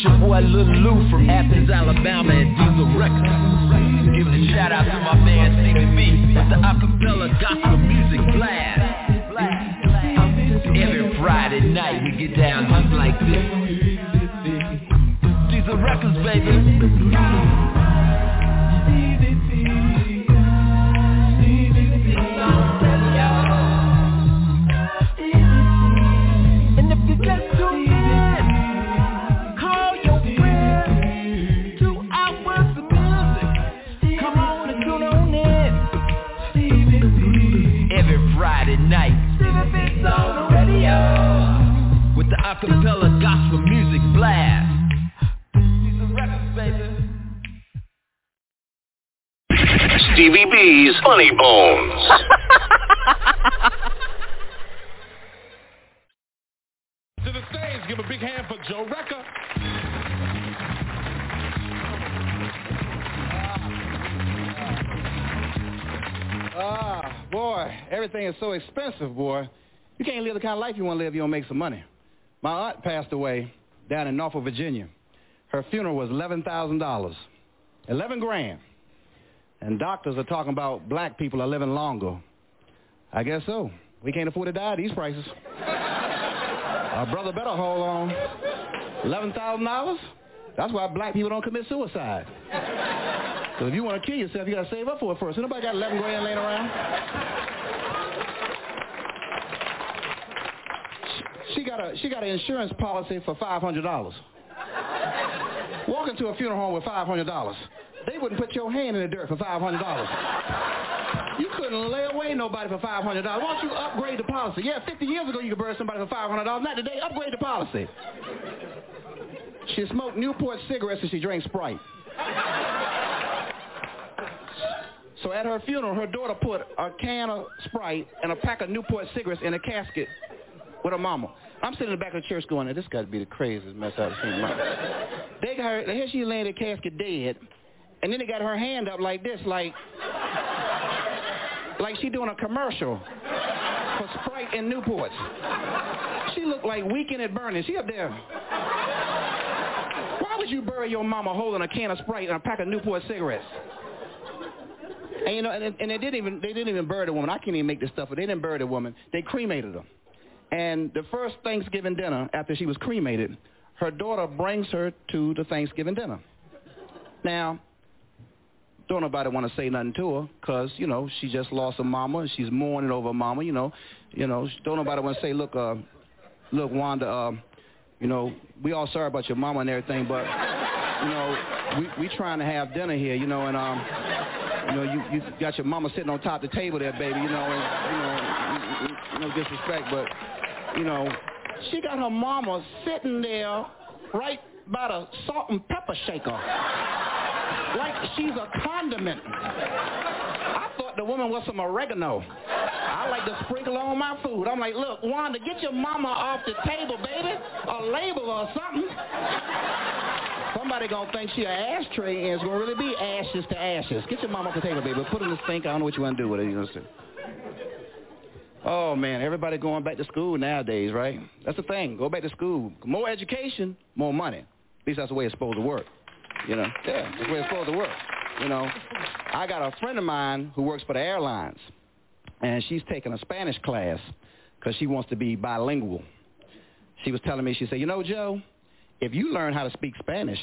This your boy Lil Lou from Athens, Alabama and Diesel Records. Giving a shout out to my man Stevie B with the acapella gospel music blast. Every Friday night we get down just like this. Diesel Records, baby. Radio. the acapella gospel music blast. Diesel Records, baby. Stevie B's Funny Bones. To the stage, give a big hand for Joe Recker. Ah, boy, everything is so expensive, boy. You can't live the kind of life you want to live if you don't make some money. My aunt passed away down in Norfolk, Virginia. Her funeral was $11,000. 11 grand. And doctors are talking about black people are living longer. I guess so. We can't afford to die at these prices. Our brother better hold on. $11,000? That's why black people don't commit suicide. So if you want to kill yourself, you got to save up for it first. Anybody got 11 grand laying around? She got a she got an insurance policy for five hundred dollars. Walk into a funeral home with five hundred dollars. They wouldn't put your hand in the dirt for five hundred dollars. You couldn't lay away nobody for five hundred dollars. Why don't you upgrade the policy? Yeah, fifty years ago you could bury somebody for five hundred dollars. Not today. Upgrade the policy. She smoked Newport cigarettes and she drank Sprite. So at her funeral, her daughter put a can of Sprite and a pack of Newport cigarettes in a casket with her mama. I'm sitting in the back of the church going, this got to be the craziest mess I've seen in my life. They got her, here she laying in the casket dead, and then they got her hand up like this, like, like she doing a commercial for Sprite and Newports. She looked like Weekend at Bernie's. She up there. Why would you bury your mama holding a can of Sprite and a pack of Newport cigarettes? And you know, and, and they didn't even they didn't even bury the woman. I can't even make this stuff up. They didn't bury the woman. They cremated her. And the first Thanksgiving dinner after she was cremated, her daughter brings her to the Thanksgiving dinner. Now, don't nobody want to say nothing to her because you know she just lost her mama and she's mourning over mama. You know, you know, don't nobody want to say, look, uh, look, Wanda, uh, you know, we all sorry about your mama and everything, but you know, we we trying to have dinner here, you know, and um, you know, you you got your mama sitting on top of the table there, baby, you know, and you know, no disrespect, but you know, she got her mama sitting there right by the salt and pepper shaker, like she's a condiment. I thought the woman was some oregano. I like to sprinkle on my food. I'm like, look, Wanda, get your mama off the table, baby, A label or something. Somebody gonna think she an ashtray and it's gonna really be ashes to ashes. Get your mama off the table, baby. Put in the sink. I don't know what you wanna do with it. You know what I'm saying? Oh man, everybody going back to school nowadays, right? That's the thing. Go back to school. More education, more money. At least that's the way it's supposed to work. You know? Yeah, that's the way it's supposed to work. You know, I got a friend of mine who works for the airlines, and she's taking a Spanish class because she wants to be bilingual. She was telling me, she said, you know, Joe, if you learn how to speak Spanish,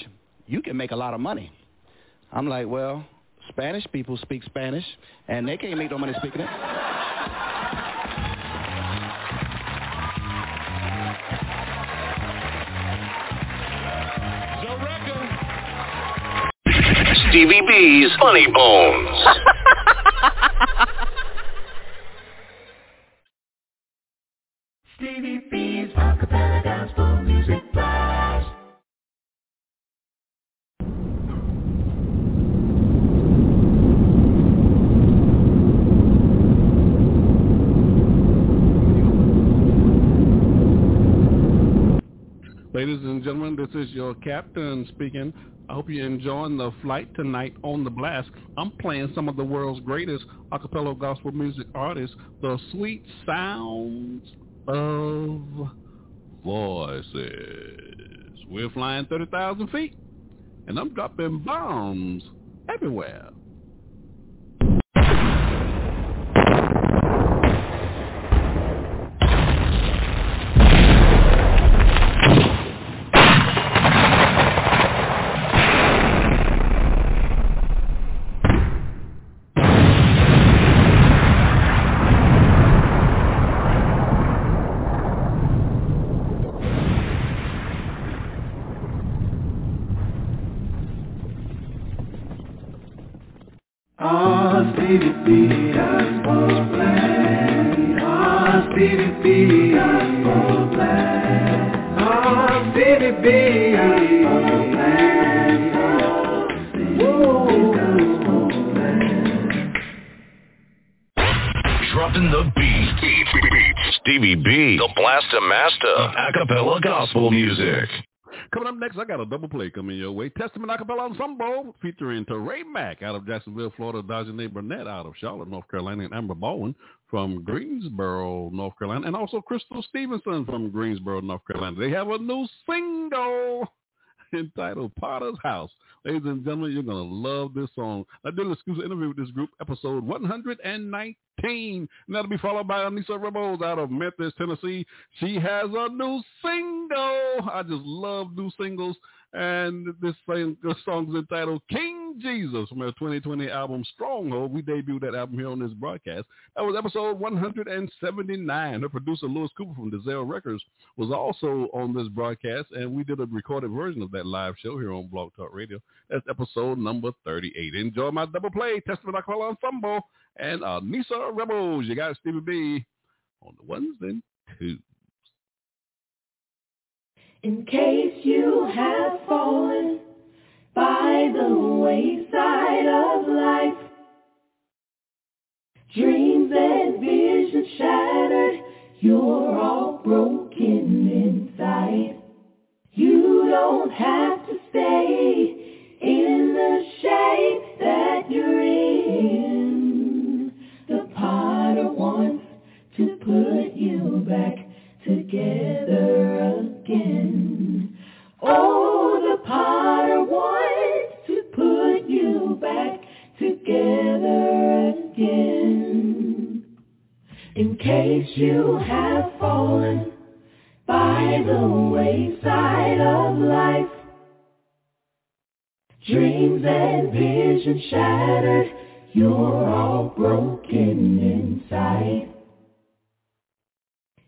you can make a lot of money. I'm like, well, Spanish people speak Spanish, and they can't make no money speaking it. Stevie B's Funny Bones. Stevie B's Acapella Ladies and gentlemen, this is your captain speaking. I hope you're enjoying the flight tonight on the blast. I'm playing some of the world's greatest a cappella gospel music artists, the sweet sounds of voices. We're flying 30,000 feet, and I'm dropping bombs everywhere. B, the Master of acapella gospel music. Coming up next, I got a double play coming your way. Testament Acapella Ensemble featuring Teray Mack out of Jacksonville, Florida, Dajane Burnett out of Charlotte, North Carolina, and Amber Baldwin from Greensboro, North Carolina, and also Crystal Stevenson from Greensboro, North Carolina. They have a new single entitled Potter's House. Ladies and gentlemen, you're going to love this song. I did an exclusive interview with this group, episode 119. And that'll be followed by Anissa Rebels out of Memphis, Tennessee. She has a new single. I just love new singles. And this song, this song is entitled King Jesus from her 2020 album Stronghold. We debuted that album here on this broadcast. That was episode 179. Her producer, Lewis Cooper from Diesel Records, was also on this broadcast, and we did a recorded version of that live show here on Blog Talk Radio. That's episode number 38. Enjoy my double play, Testament Acapella Ensemble, and Nisa Rebels. You got Stevie B on the ones and twos. In case you have fallen by the wayside of life, dreams and visions shattered, you're all broken inside. You don't have to stay in the shape that you're in. The potter wants to put you back together again. Oh, the potter wants to put you back together again. In case you have fallen by the wayside of life, dreams and visions shattered, you're all broken inside.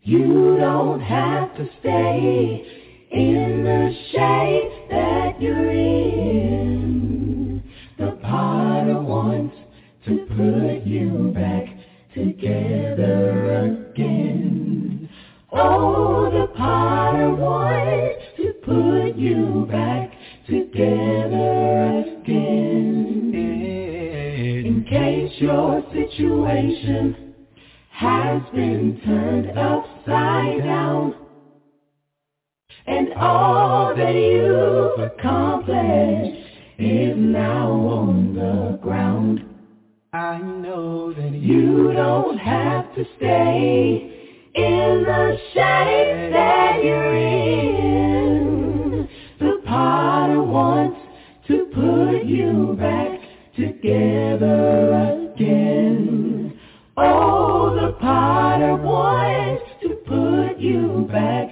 You don't have to stay in the shape that you're in. The potter wants to put you back together again. Oh, the potter wants to put you back together again. In case your situation has been turned upside down. And all that you've accomplished is now on the ground. I know that you don't have to stay in the shape that you're in. The potter wants to put you back together again. Oh, back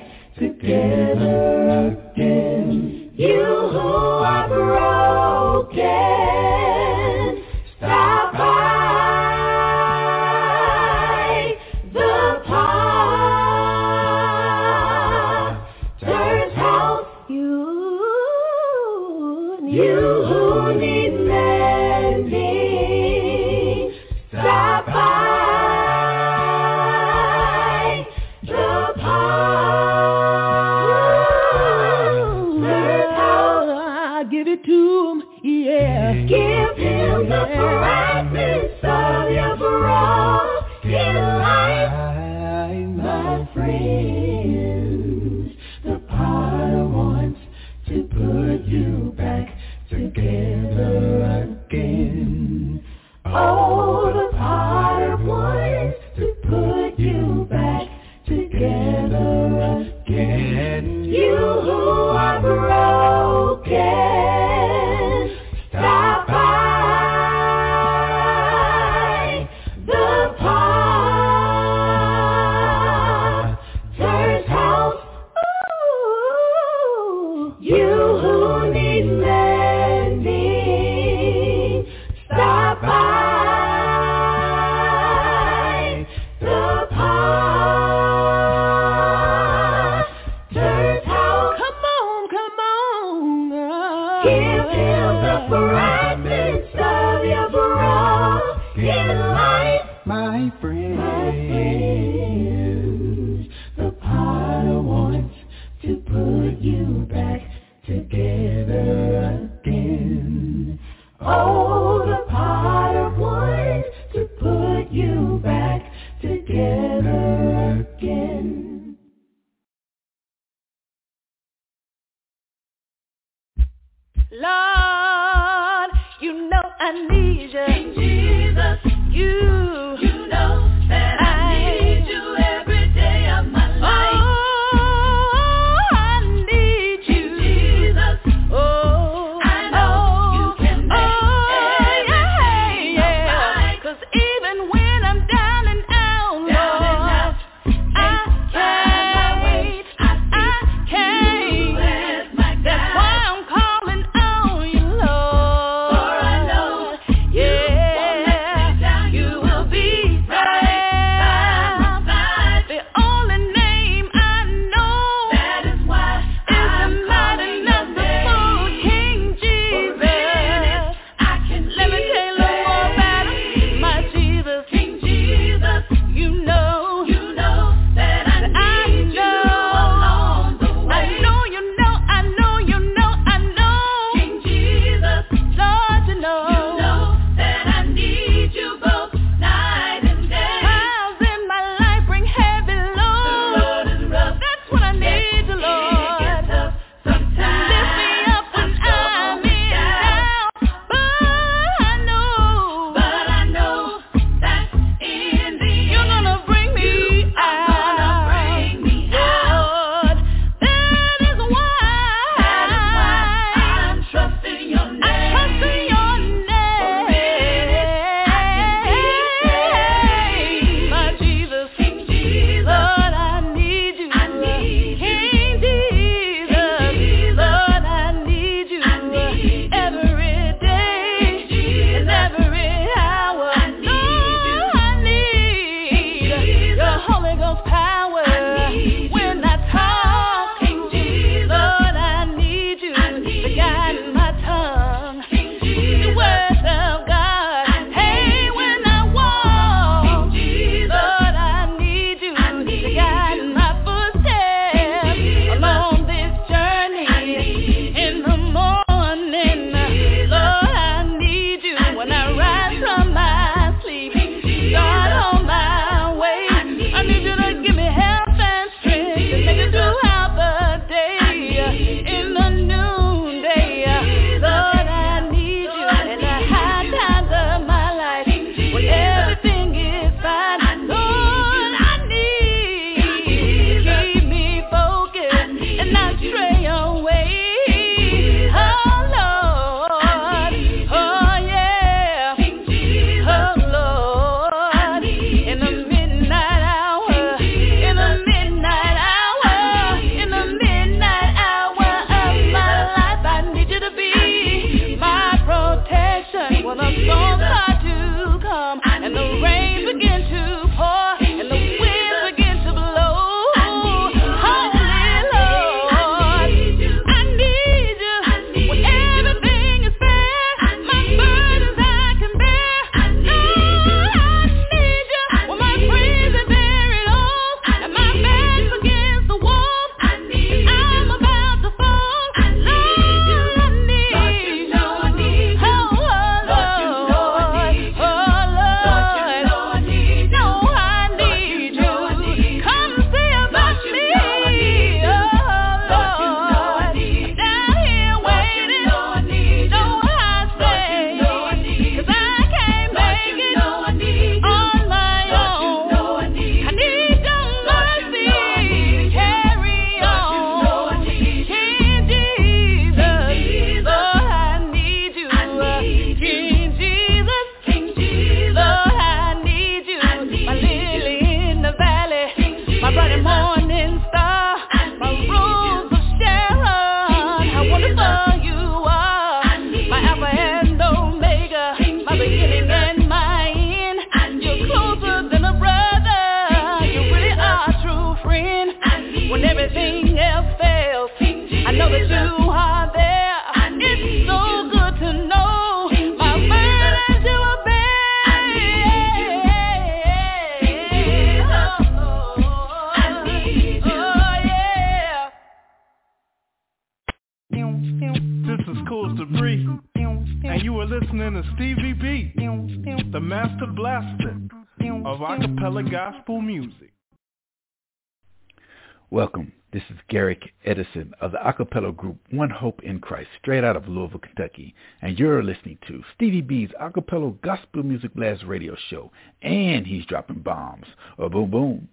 straight out of Louisville, Kentucky. And you're listening to Stevie B's acapella gospel music blast radio show. And he's dropping bombs. Oh, boom, boom.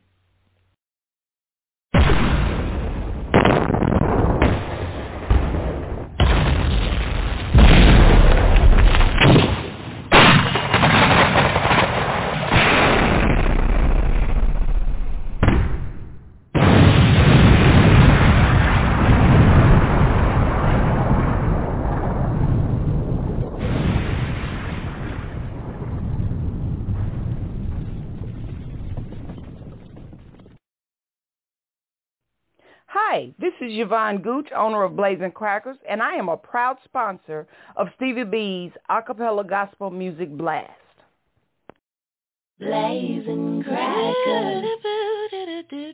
Hi, this is Yvonne Gooch, owner of Blazing Crackers, and I am a proud sponsor of Stevie B's Acapella Gospel Music Blast. Blazing crackers,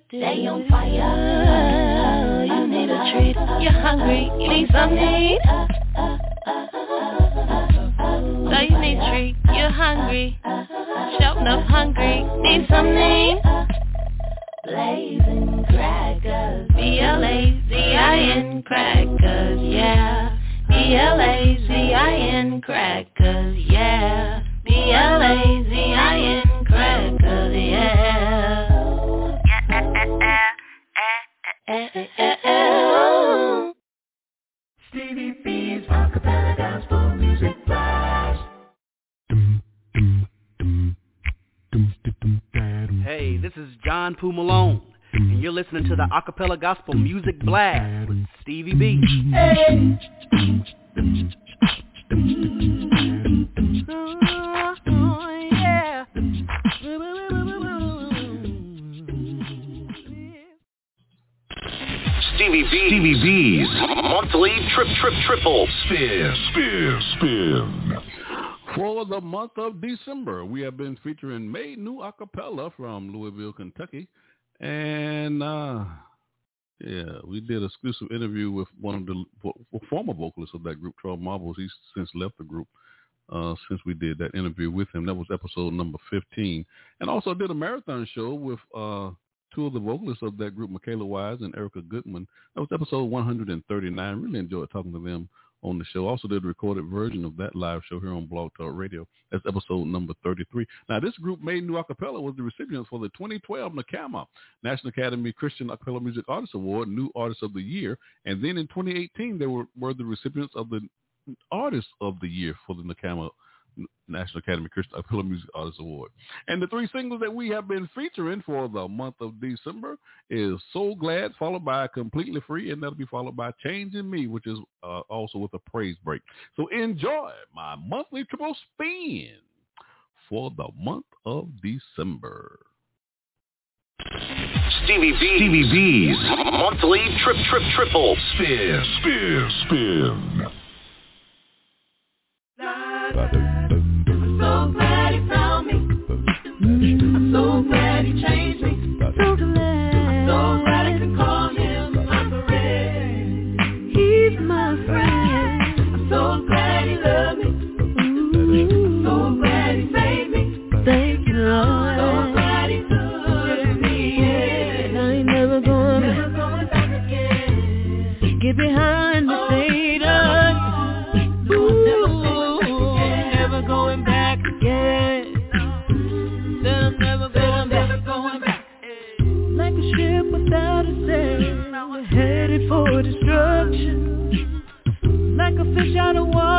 stay on fire. You need a treat. You're hungry. You need something. So you need a treat. You're hungry. Shouting up hungry. Need something. Blazing crackers, B-L-A-Z-I-N crackers, yeah. B-L-A-Z-I-N crackers, yeah. B-L-A-Z-I-N crackers, yeah. Stevie B's acapella gospel Hey, this is John Poo Malone, and you're listening to the Acapella Gospel Music Blast with Stevie B. Stevie B. Stevie B's monthly trip trip triple spin spin spin. The month of December, we have been featuring Made New Acappella from Louisville, Kentucky. And uh, yeah, we did an exclusive interview with one of the former vocalists of that group, Charles Marbles. He's since left the group uh, since we did that interview with him. That was episode number 15. And also did a marathon show with uh, two of the vocalists of that group, Michaela Wise and Erica Goodman. That was episode 139. Really enjoyed talking to them on the show. Also did a recorded version of that live show here on Blog Talk Radio. That's episode number 33. Now, this group made New Acappella was the recipients for the 2012 NACAMA, National Academy Christian Acapella Music Artist Award, New Artist of the Year. And then in 2018, they were, were the recipients of the Artist of the Year for the NACAMA National Academy Christian Acapella Music Artist Award. And the three singles that we have been featuring for the month of December is So Glad, followed by Completely Free, and that'll be followed by Changing Me, which is uh, also with a praise break. So enjoy my monthly triple spin for the month of December. Stevie B. Stevie B's monthly trip trip triple spin spin spin. So glad he found me. I'm so glad he changed a fish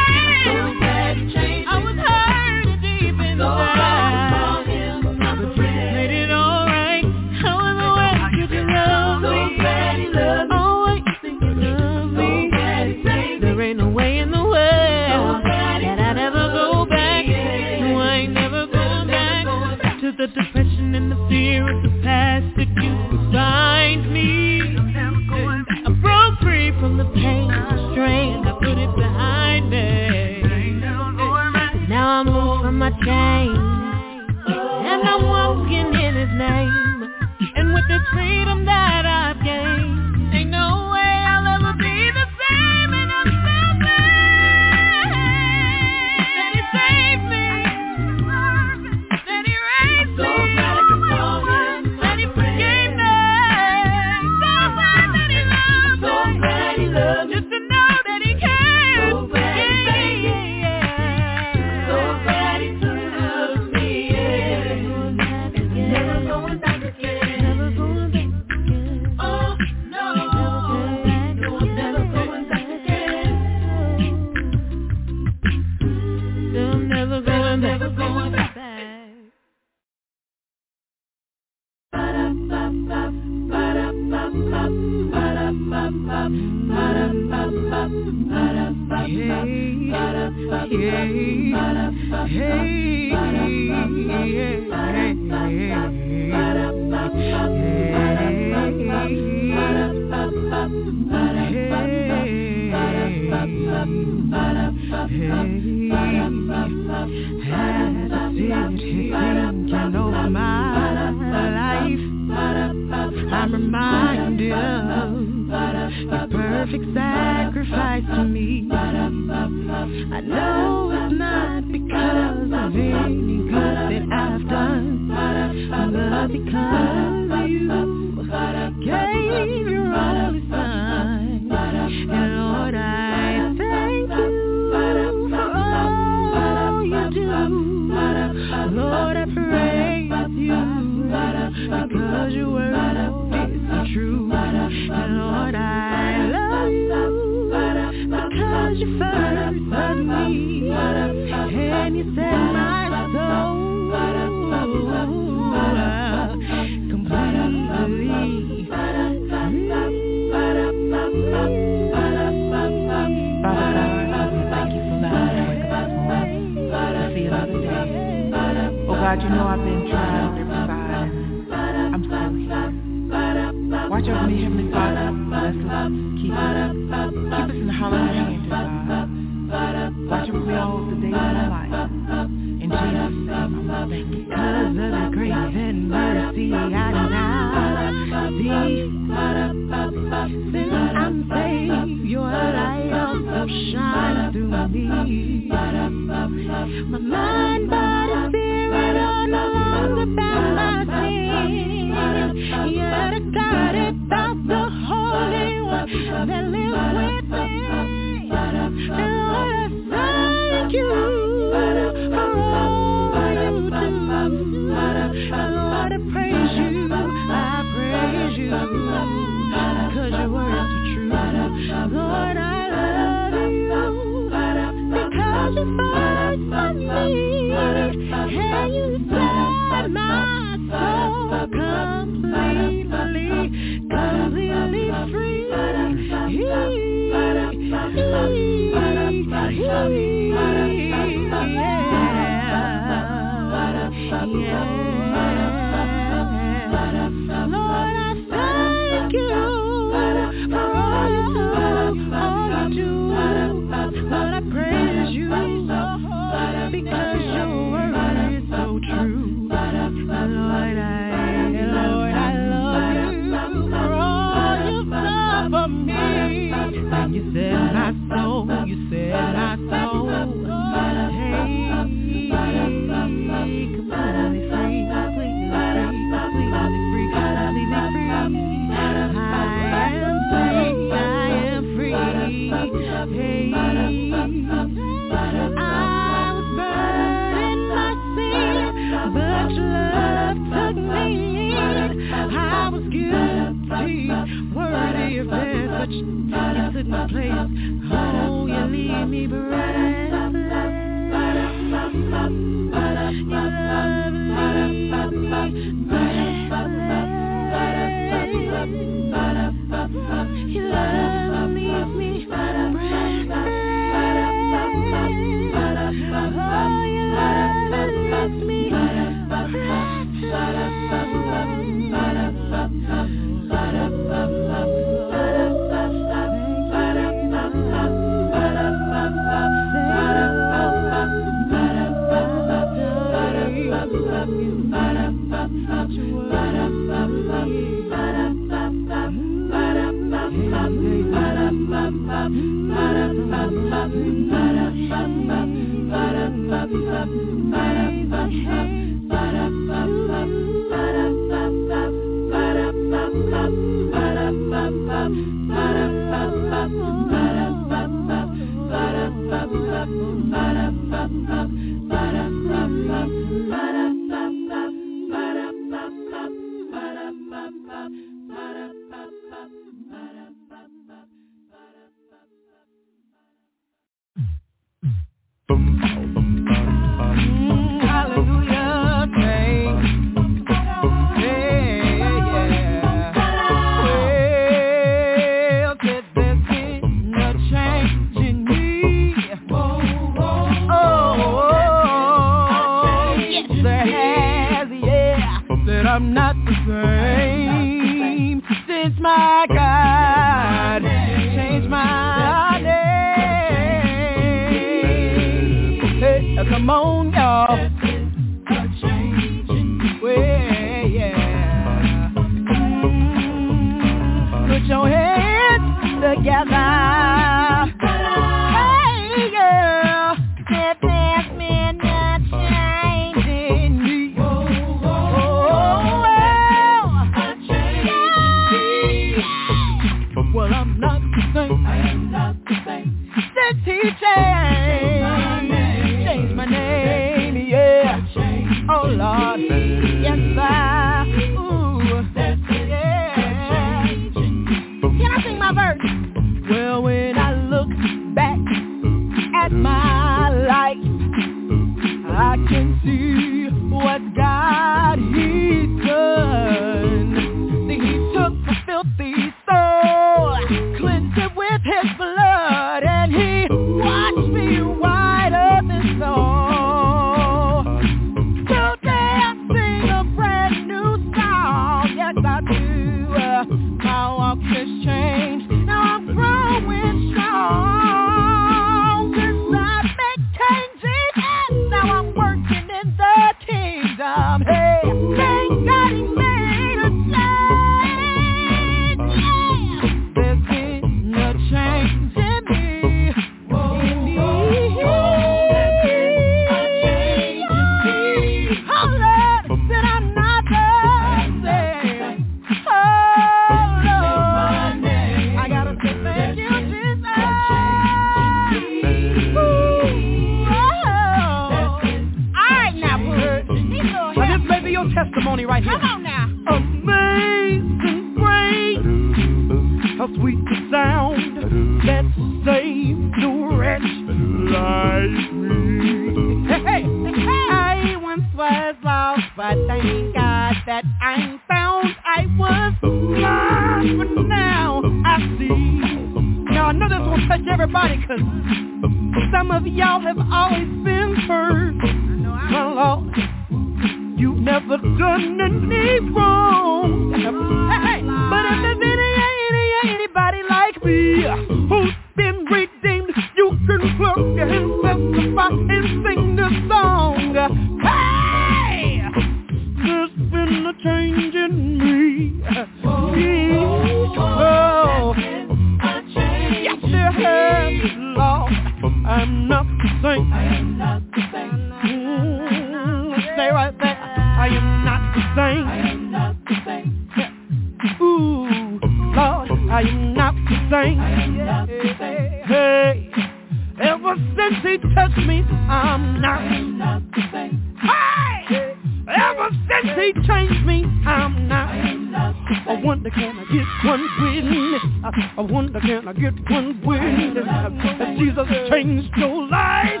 I get one wind that Jesus changed your life.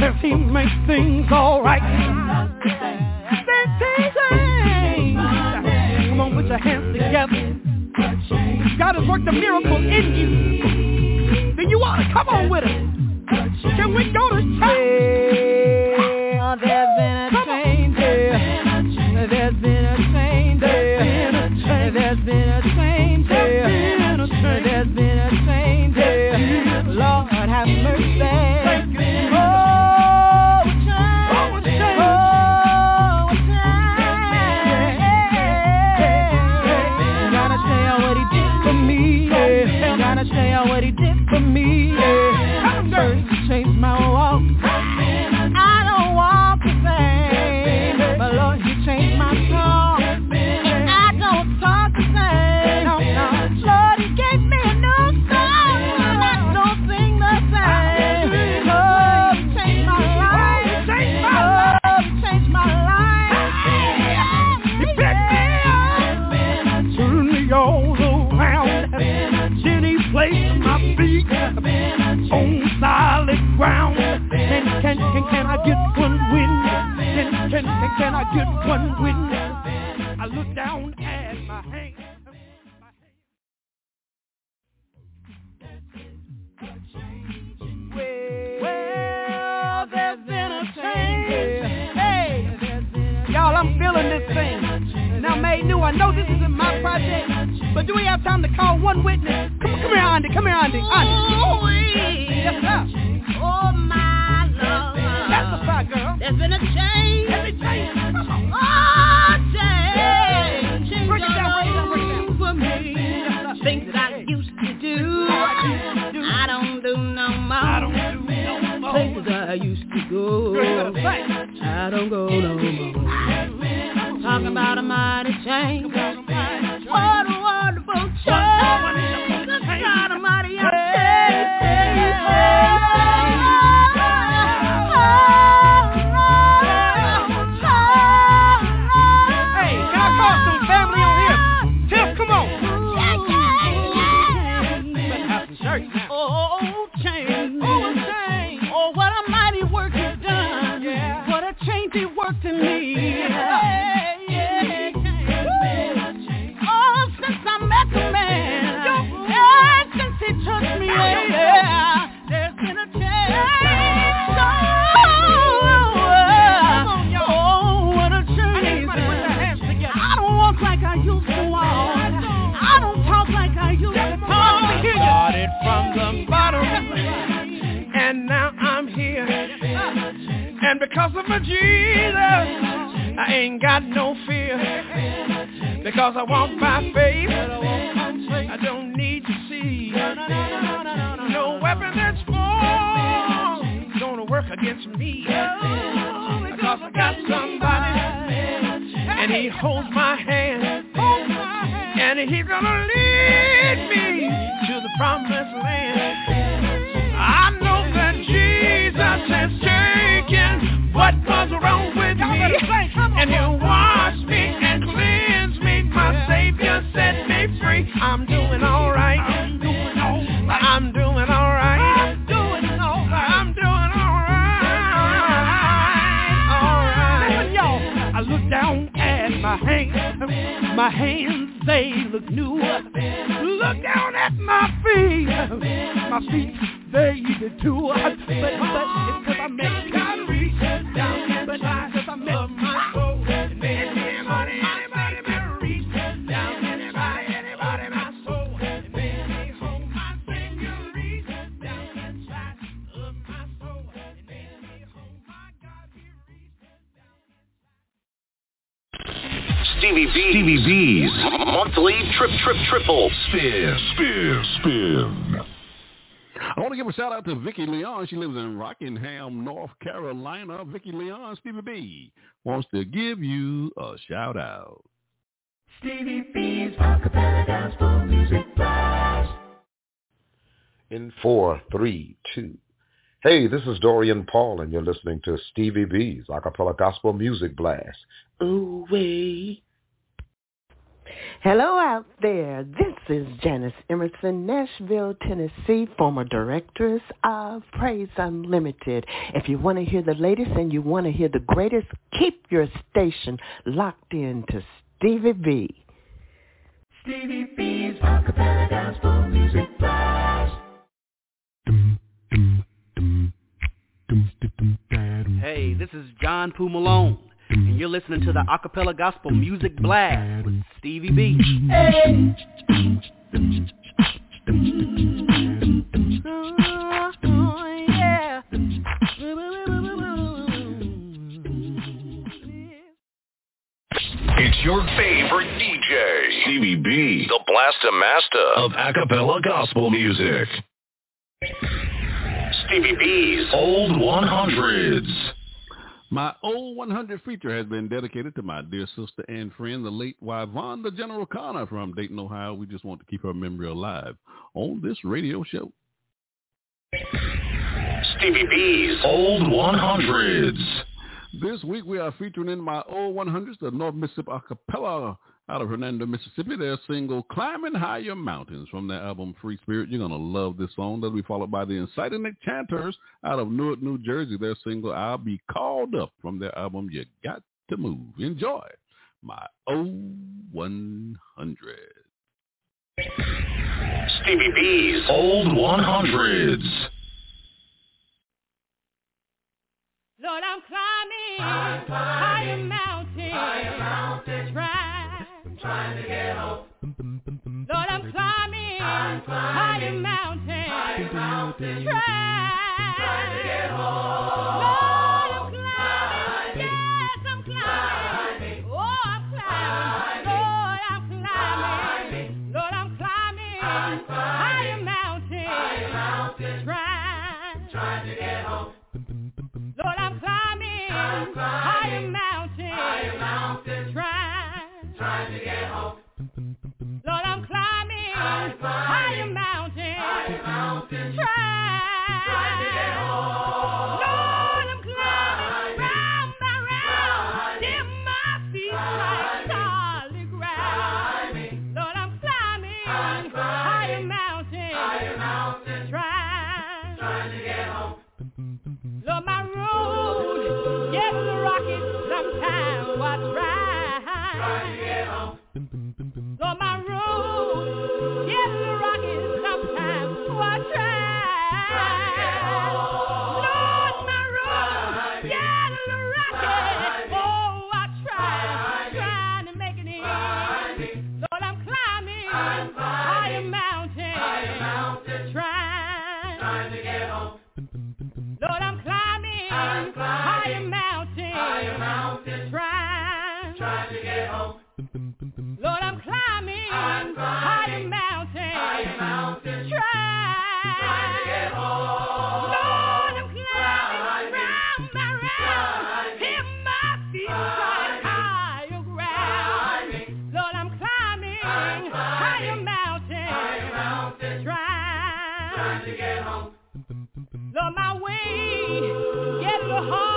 That he makes things alright Come on, put your hands together. God has worked a miracle in you. Then you ought to come on with it. Can we go to church? Can I get one witness? I look down at my hand. Y'all, I'm feeling this thing. Now, made new. I know this isn't my project, but do we have time to call one witness? Come, come here, Andy. Come here, Andy. Andy. Yes, sir. Oh my love. That's a fire, girl. There's been a change. Because of my Jesus, I ain't got no fear. Because I walk by faith, I don't need to see. No weapon that's formed gonna work against me. Because I got somebody, and he holds my hand. And he's gonna lead My hands, they look new. Look down at my feet. My feet, they too. Trip trip triple spin spin spin. I want to give a shout out to Vicky Leon. She lives in Rockingham, North Carolina. Vicky Leon, Stevie B wants to give you a shout out. Stevie B's acapella gospel music blast. In four, three, two. Hey, this is Dorian Paul, and you're listening to Stevie B's acapella gospel music blast. Ooh wee. Hello out there. This is Janice Emerson, Nashville, Tennessee, former directress of Praise Unlimited. If you want to hear the latest and you want to hear the greatest, keep your station locked in to Stevie B. Stevie B's acapella gospel music blast. Hey, this is John Poo Malone, and you're listening to the Acapella Gospel Music Blast with Stevie B. It's your favorite DJ, Stevie B, the Blaster Master of acapella gospel music. Stevie B's Old 100s. My old 100 feature has been dedicated to my dear sister and friend, the late Yvonne the General Connor from Dayton, Ohio. We just want to keep her memory alive on this radio show. Stevie B's Old 100s. This week we are featuring in my old 100s the North Mississippi Acapella out of Hernando, Mississippi. Their single Climbing Higher Mountains from their album Free Spirit. You're going to love this song. That'll be followed by the Inciting Enchanters out of Newark, New Jersey. Their single I'll Be Called Up from their album You Got to Move. Enjoy my old 100. Stevie B's Old 100s. Lord, I'm climbing higher mountains trying to get. Lord, I'm climbing, I'm climbing, mountains, trying, to get home. Lord, I'm climbing, yes, I'm climbing, oh, I'm climbing, Lord, I'm climbing, Lord, I'm climbing, higher mountains, trying, trying to get home. Lord, I'm climbing, I'm climbing. higher mountains, higher mountains, trying. Lord, I'm climbing higher, mountains, trying, to get. Lord, I'm climbing round round, my feet like solid ground. Lord, I'm climbing higher mountains, trying. Lord, my road gets rocky sometimes. What's right? Lord, my road, yes, climbing. Higher mountains. Trying to get home. Lord, I'm climbing, round round. My feet higher ground. Lord, I'm climbing, higher mountains. Trying. To get home. Lord, my a little hard.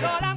Hola.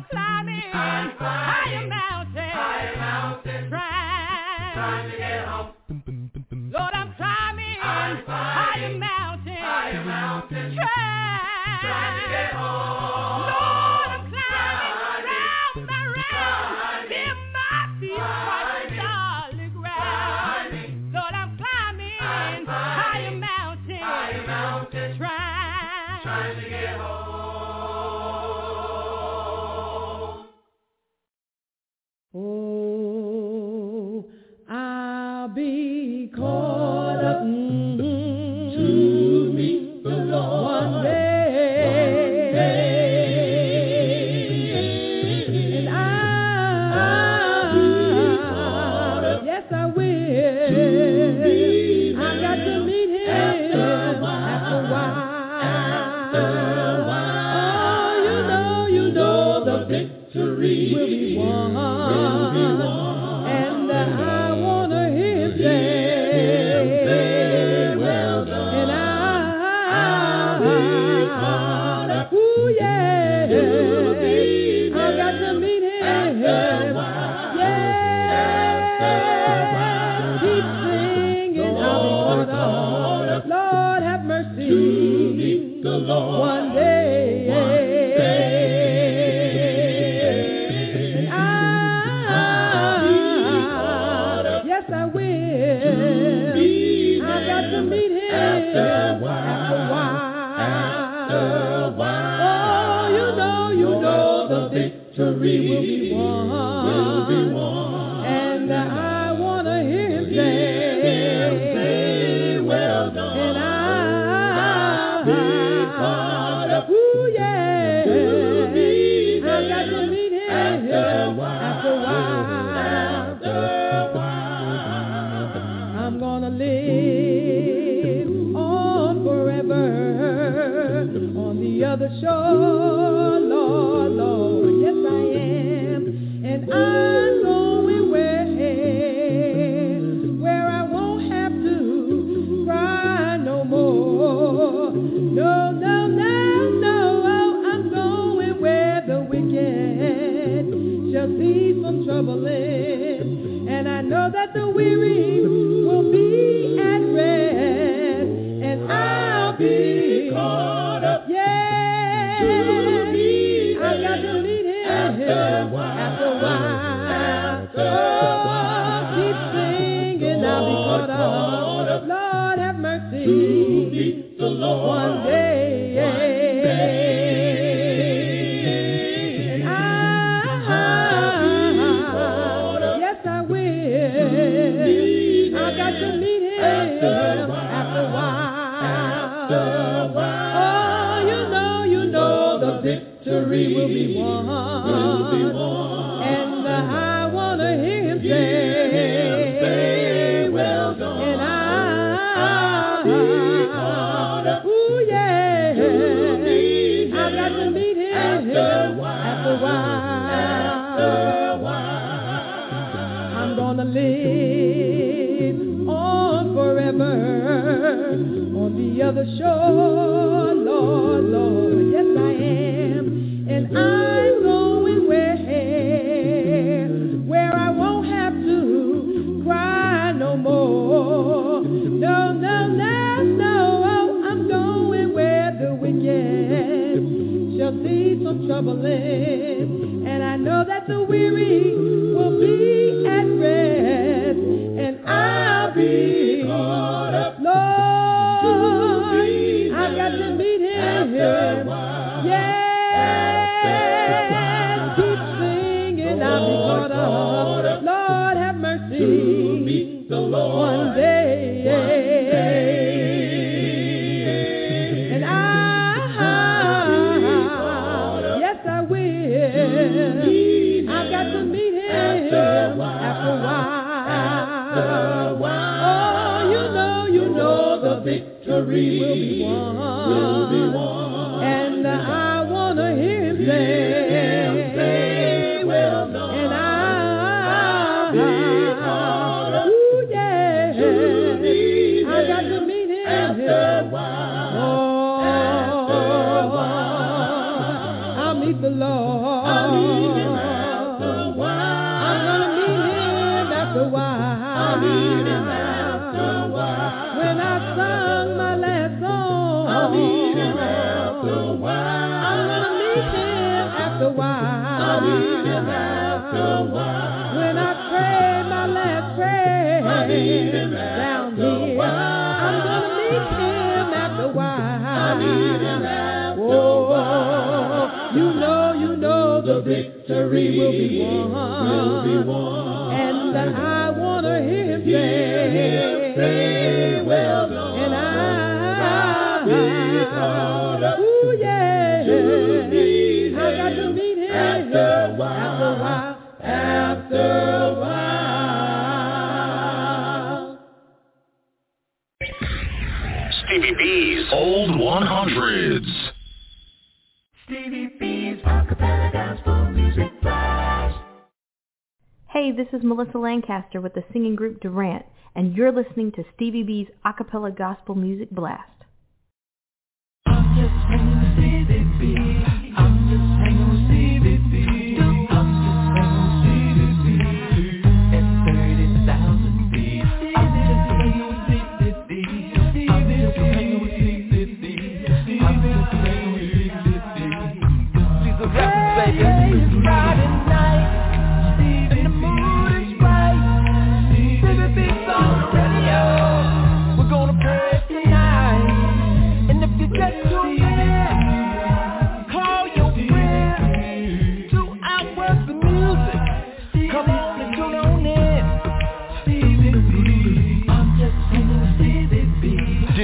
Lancaster with the singing group Durant, and you're listening to Stevie B's Acapella Gospel Music Blast.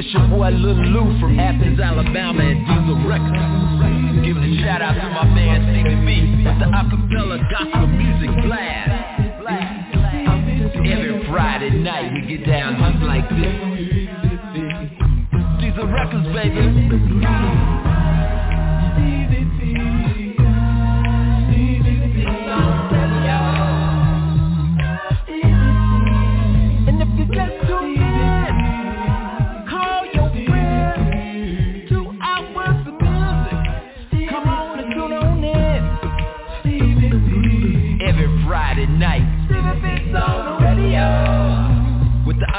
It's your boy Lil Lou from Athens, Alabama at Diesel Records. Giving a shout out to my man Stevie B with the acapella gospel music blast. Every Friday night we get down just like this. Diesel Records, baby.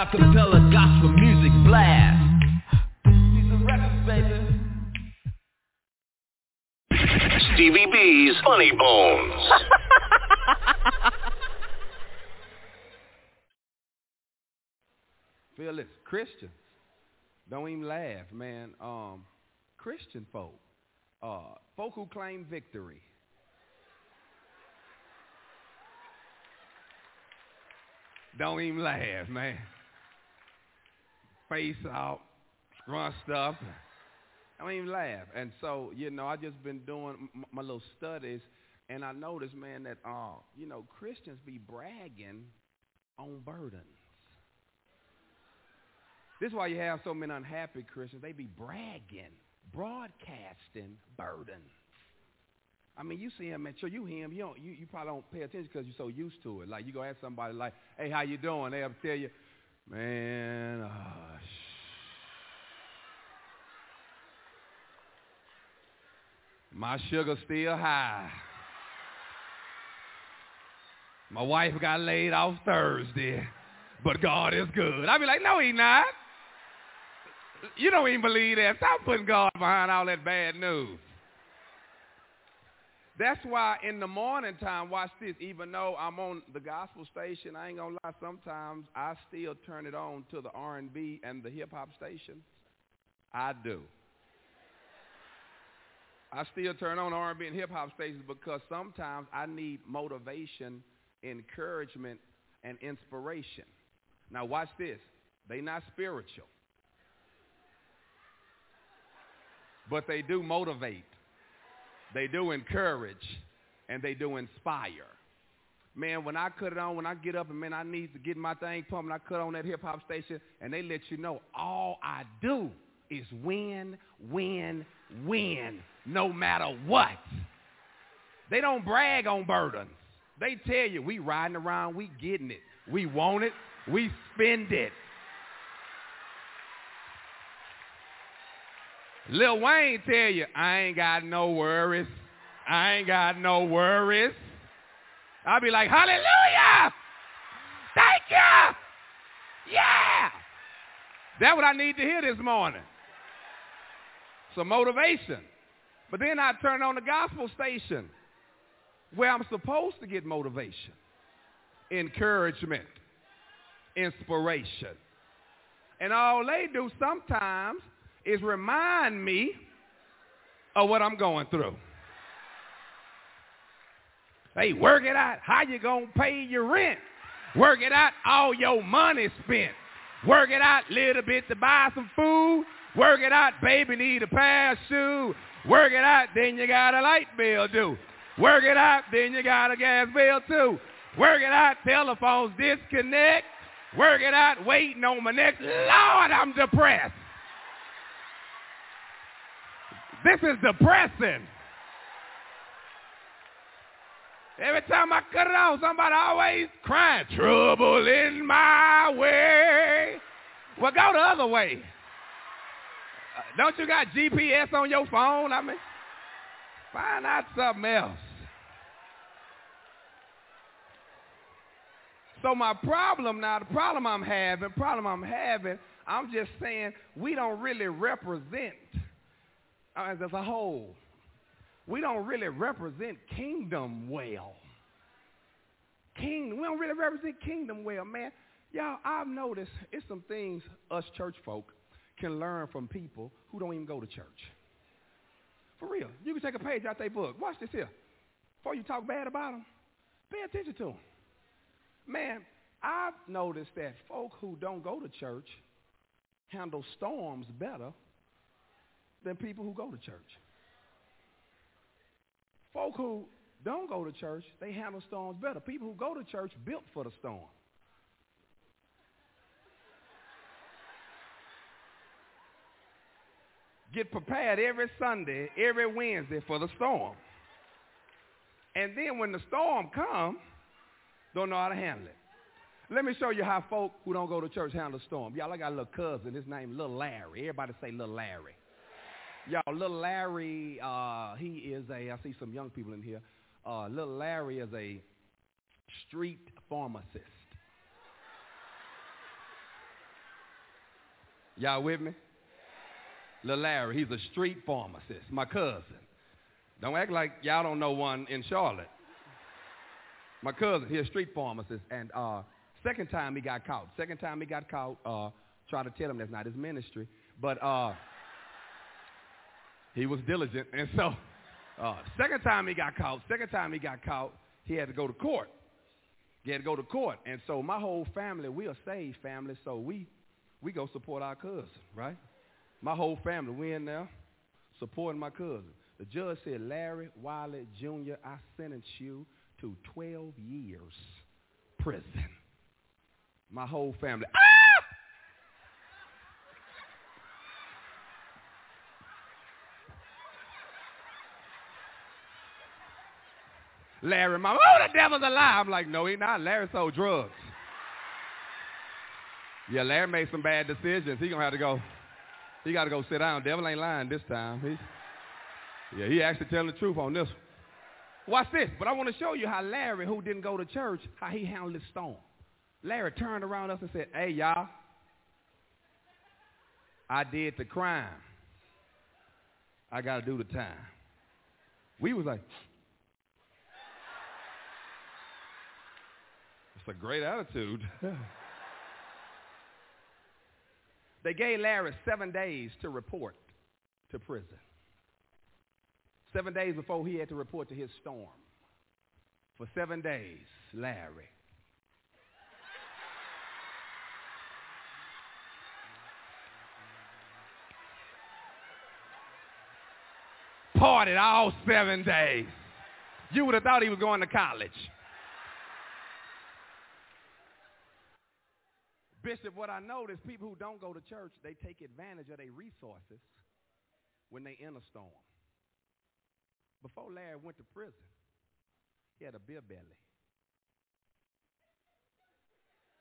Acapella gospel music blast. Diesel baby. Stevie B's Funny Bones. Feel this, Christians. Don't even laugh, man. Um, Christian folk, uh, folk who claim victory. Don't even laugh, man. Face out, scrunched up. I don't even laugh. And so, you know, I just been doing m- my little studies, and I noticed, man, that uh, you know, Christians be bragging on burdens. This is why you have so many unhappy Christians. They be bragging, broadcasting burdens. I mean, you see him, man. So you hear him. You don't. You, you probably don't pay attention because you're so used to it. Like you go ask somebody, like, "Hey, how you doing?" They'll tell you, "Man, uh, my sugar's still high. My wife got laid off Thursday, but God is good." I'd be like, "No, he not." You don't even believe that. Stop putting God behind all that bad news. That's why in the morning time, watch this, even though I'm on the gospel station, I ain't gonna lie, sometimes I still turn it on to the R&B and the hip hop stations. I do. I still turn on R&B and hip hop stations because sometimes I need motivation, encouragement, and inspiration. Now watch this. They not spiritual. But they do motivate. They do encourage and they do inspire. Man, when I cut it on, when I get up and man, I need to get my thing pumping, I cut on that hip hop station and they let you know all I do is win, win, win, no matter what. They don't brag on burdens. They tell you we riding around, we getting it. We want it, we spend it. Lil Wayne tell you, I ain't got no worries. I ain't got no worries. I'll be like, hallelujah! Thank you! Yeah! That's what I need to hear this morning. Some motivation. But then I turn on the gospel station where I'm supposed to get motivation, encouragement, inspiration. And all they do sometimes is remind me of what I'm going through. Hey, work it out. How you gonna pay your rent? Work it out. All your money spent. Work it out. Little bit to buy some food. Work it out. Baby need a pair of shoes. Work it out. Then you got a light bill due. Work it out. Then you got a gas bill too. Work it out. Telephones disconnect. Work it out. Waiting on my next. Lord, I'm depressed. This is depressing. Every time I cut it on, somebody always crying, trouble in my way. Well, go the other way. Uh, don't you got GPS on your phone? I mean, find out something else. So my problem now, the problem I'm having, problem I'm having, I'm just saying we don't really represent as a whole. We don't really represent kingdom well. King, we don't really represent kingdom well, man. Y'all, I've noticed it's some things us church folk can learn from people who don't even go to church. For real. You can take a page out their book. Watch this here. Before you talk bad about them, pay attention to them. Man, I've noticed that folk who don't go to church handle storms better than people who go to church. Folk who don't go to church, they handle storms better. People who go to church built for the storm. Get prepared every Sunday, every Wednesday for the storm. And then when the storm comes, don't know how to handle it. Let me show you how folk who don't go to church handle the storm. Y'all, I got a little cousin. His name Little Larry. Everybody say Little Larry. Y'all, Little Larry, uh, he is a, I see some young people in here. Uh, Little Larry is a street pharmacist. Y'all with me? Little Larry, he's a street pharmacist, my cousin. Don't act like y'all don't know one in Charlotte. My cousin, he's a street pharmacist, and uh, second time he got caught. Second time he got caught, uh, try to tell him that's not his ministry, but uh, he was diligent, and so uh, second time he got caught, second time he got caught, he had to go to court. He had to go to court, and so my whole family, we are saved family, so we we go support our cousin, right? My whole family, we in there supporting my cousin. The judge said, Larry Wiley Jr., I sentence you to 12 years prison. My whole family. Ah! Larry, mama, oh, the devil's alive. I'm like, no, he not. Larry sold drugs. Yeah, Larry made some bad decisions. He gonna have to go. He got to go sit down. Devil ain't lying this time. He, yeah, he actually telling the truth on this. Watch this. But I want to show you how Larry, who didn't go to church, how he handled this storm. Larry turned around us and said, "Hey, y'all, I did the crime. I got to do the time." We was like, "It's a great attitude." They gave Larry seven days to report to prison. Seven days before he had to report to his storm. For seven days, Larry. Partied all seven days. You would have thought he was going to college. Bishop, what I notice, people who don't go to church, they take advantage of their resources when they in a storm. Before Larry went to prison, he had a beer belly.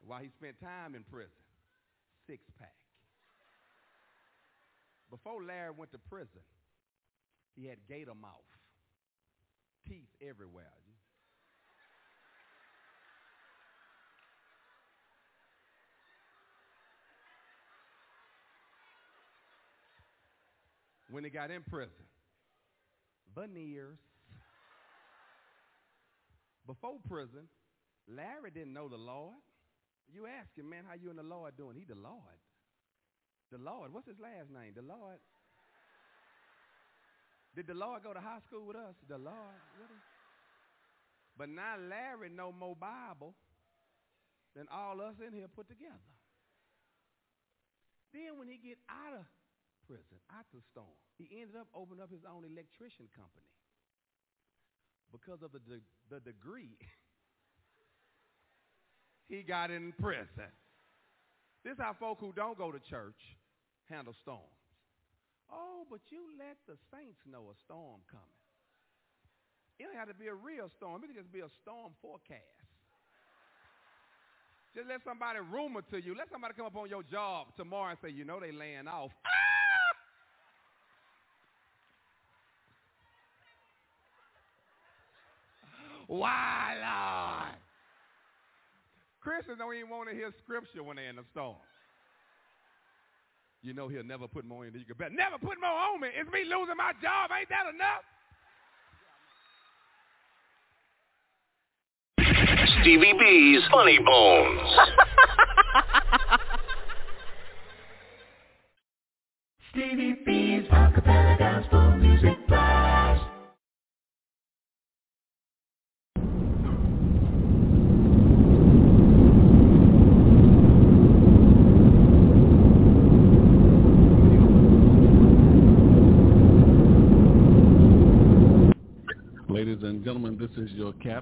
While he spent time in prison, six pack. Before Larry went to prison, he had gator mouth, teeth everywhere. When he got in prison. Veneers. Before prison, Larry didn't know the Lord. You ask him, man, how you and the Lord doing? He the Lord. The Lord. What's his last name? The Lord. Did the Lord go to high school with us? The Lord. But now Larry know more Bible than all us in here put together. Then when he get out of prison, out the storm. He ended up opening up his own electrician company because of the, de- the degree he got in prison. This is how folk who don't go to church handle storms. Oh, but you let the saints know a storm coming. It don't have to be a real storm. It can just be a storm forecast. Just let somebody rumor to you. Let somebody come up on your job tomorrow and say, you know they laying off. Ah! Why, Lord? Christians don't even want to hear scripture when they're in a storm. You know he'll never put more in than you can bear. Never put more on me. It's me losing my job. Ain't that enough? Stevie B's Funny Bones. Stevie B's acapella gospel music blast. is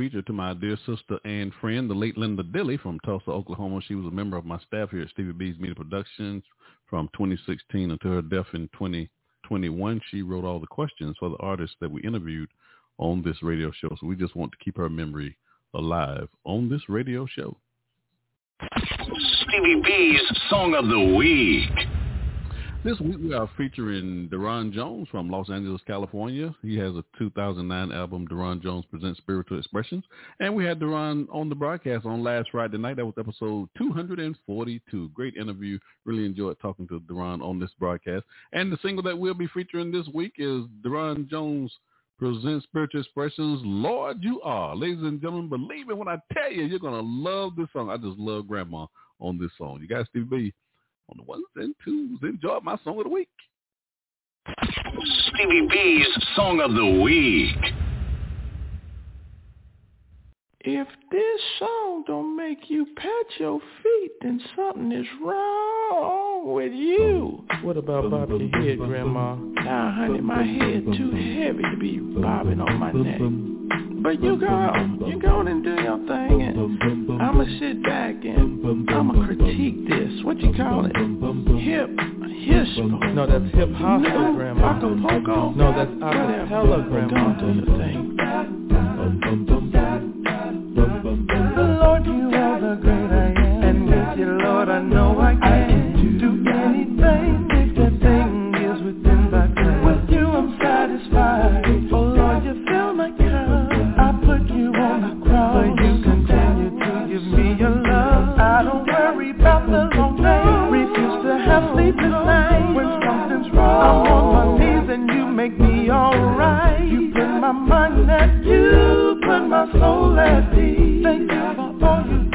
Feature to my dear sister and friend, the late Linda Dilly from Tulsa, Oklahoma. She was a member of my staff here at Stevie B's Media Productions from 2016 until her death in 2021. She wrote all the questions for the artists that we interviewed on this radio show. So we just want to keep her memory alive on this radio show. Stevie B's Song of the Week. This week we are featuring Darron Jones from Los Angeles, California. He has a 2009 album, Darron Jones Presents Spiritual Expressions. And we had Darron on the broadcast on last Friday night. That was episode 242. Great interview. Really enjoyed talking to Darron on this broadcast. And the single that we'll be featuring this week is Darron Jones Presents Spiritual Expressions, Lord You Are. Ladies and gentlemen, believe me when I tell you, you're going to love this song. I just love Grandma on this song. You guys, Steve B on the ones and twos. Enjoy my song of the week. Stevie B's Song of the Week. If this song don't make you pat your feet, then something is wrong with you. What about bobbing your head, Grandma? Nah, honey, my head too heavy to be bobbing on my neck. But you go, you go and do your thing, and I'ma sit back and I'ma critique this. What you call it? Hip, hispo. No, that's hip hop, no, Grandma. Acapulco. No, that's acapella, Grandma. Go do your thing. Lord, you are the great I am. And with you, Lord, I know I make me alright. You put my mind at you, put my soul at peace. Thank you for all you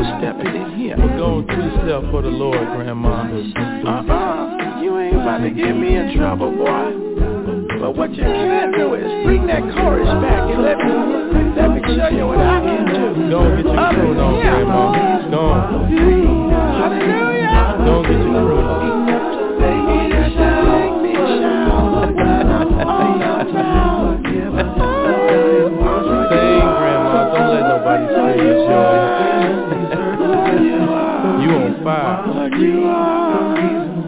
two-stepping in here. We're going two-step for the Lord, Grandma. Uh-uh. You ain't about to get me in trouble, boy. But what you can do is bring that chorus back and let me let me show you what I can do. Go get your in on. Grandma. Go. Hallelujah.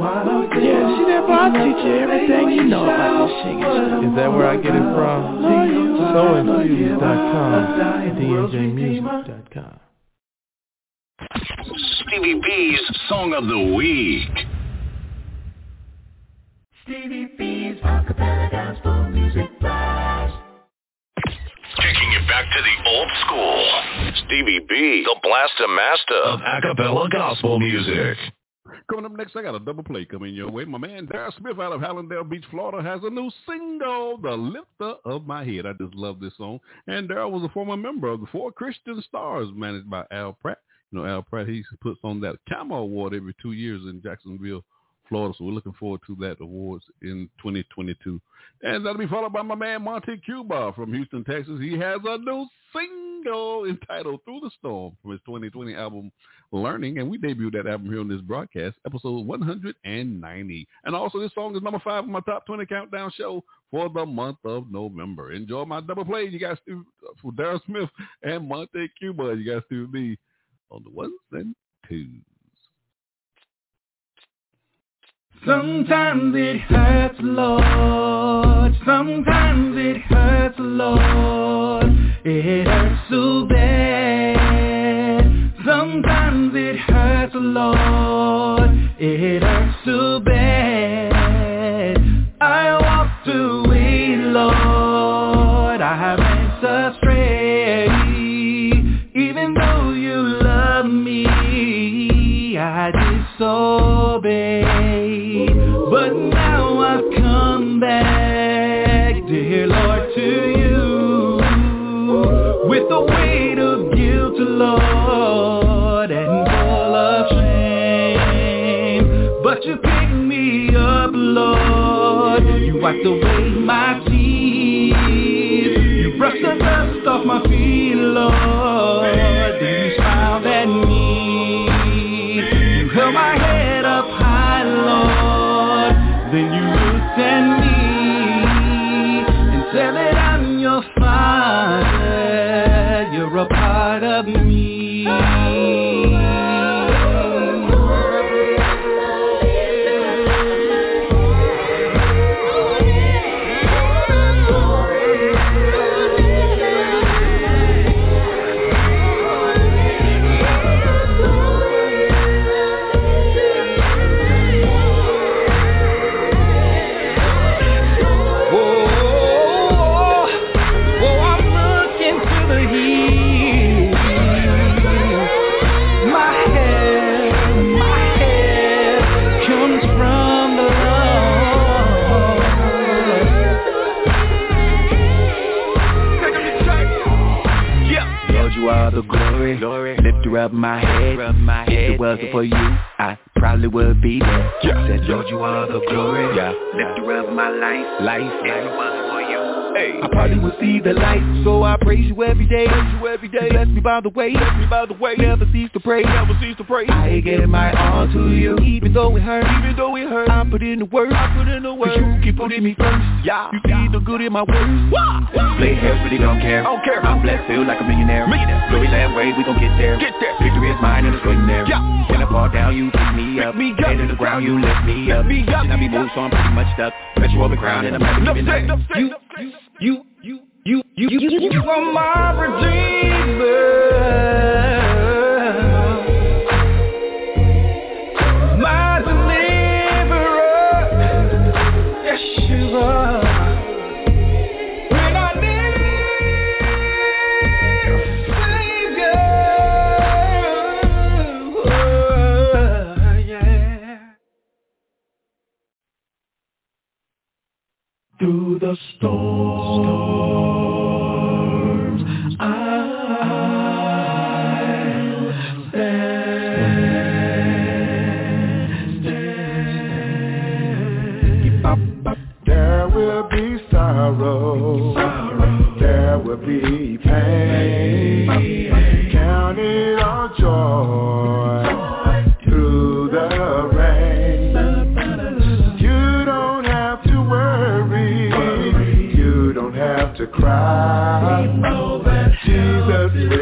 Fire. Yeah, see that boy? I teach you everything you know about this singing. Is that where I get it from? Soinfused.com. DJmusic.com. Stevie B's Song of the Week. Stevie B's Acapella Gospel Music Blast. Taking it back to the old school. Stevie B, the blaster master of acapella gospel music. Coming up next, I got a double play coming your way. My man Darrell Smith out of Hallandale Beach, Florida, has a new single, The Lifter of My Head. I just love this song. And Darrell was a former member of the Four Christian Stars, managed by Al Pratt. You know, Al Pratt, he puts on that Camo Award every two years in Jacksonville, Florida. So we're looking forward to that awards in 2022. And that'll be followed by my man Monte Cuba from Houston, Texas. He has a new single entitled Through the Storm from his 2020 album Learning. And we debuted that album here on this broadcast, episode 190. And also this song is number five on my top 20 countdown show for the month of November. Enjoy my double play. You guys uh, for Darrell Smith and Monte Cuba. You guys do me on the ones and twos. Sometimes it hurts, Lord. Sometimes it hurts, Lord. It hurts so bad. Sometimes it hurts, Lord. It hurts so bad. I walked away, Lord. I have went astray. Even though you love me, I disobeyed. But now I've come back, with the weight of guilt, Lord, and full of shame. But you picked me up, Lord. You wiped away my tears. You brushed the dust off my feet, Lord. Glory. glory. Lifter of my head. Of my if it wasn't for you, I probably would be dead. Yeah. Said, Lord, you are the glory. Yeah. Lifter of my life. Life. If it wasn't for you. Hey. I probably will see the light, so I praise you every day. Praise you every day. Bless me by the way. Bless me by the way. Never cease to pray. Never cease to pray. I give my all to you, even though it hurt. Even though it hurt. I put in the work. I put in the work. 'Cause you keep putting me first. Yeah. You see the good in my words. Play hell, really don't care. Don't care. I'm blessed, feel like a millionaire. Millionaire. Glory that way, we gon' get there. Get there. Victory is mine and it's waiting there. Yeah. When I fall down, you pick me up. Me up. Head to the ground, you lift me up. Me up. Should I be moved, so I'm pretty much stuck. Bet you over crown and I'm never giving up. You, you, you, you, you, you, you, you are my redeemer, through the storms. I stand. There will be sorrow. There will be pain. crowd. Jesus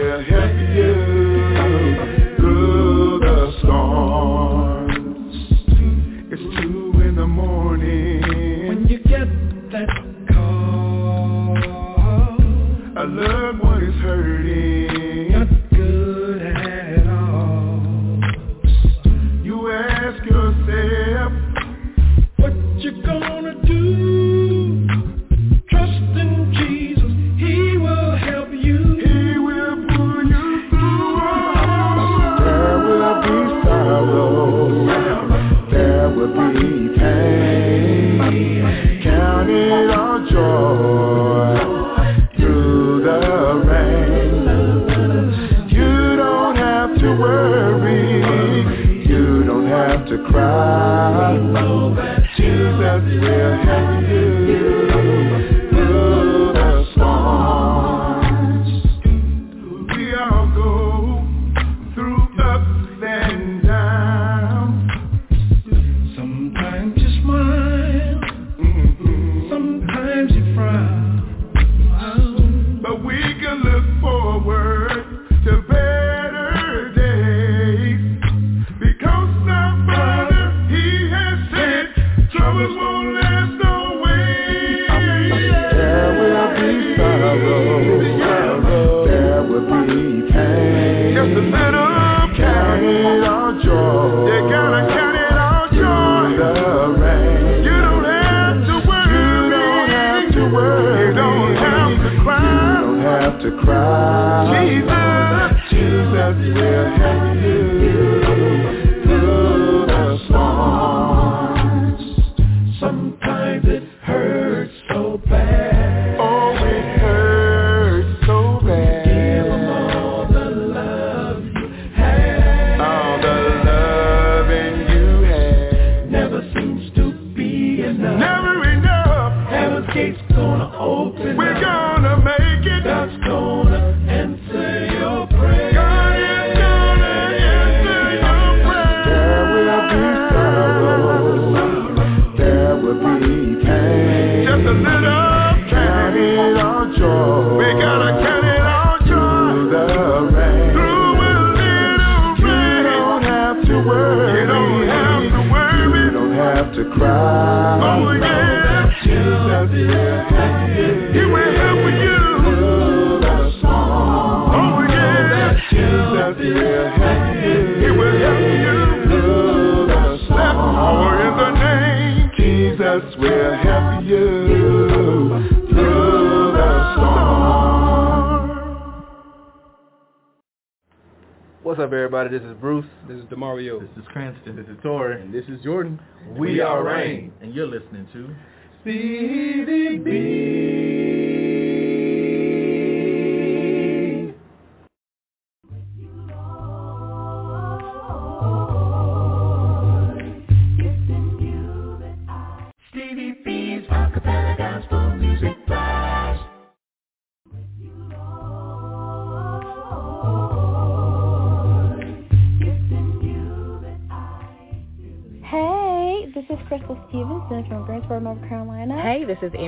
listening to.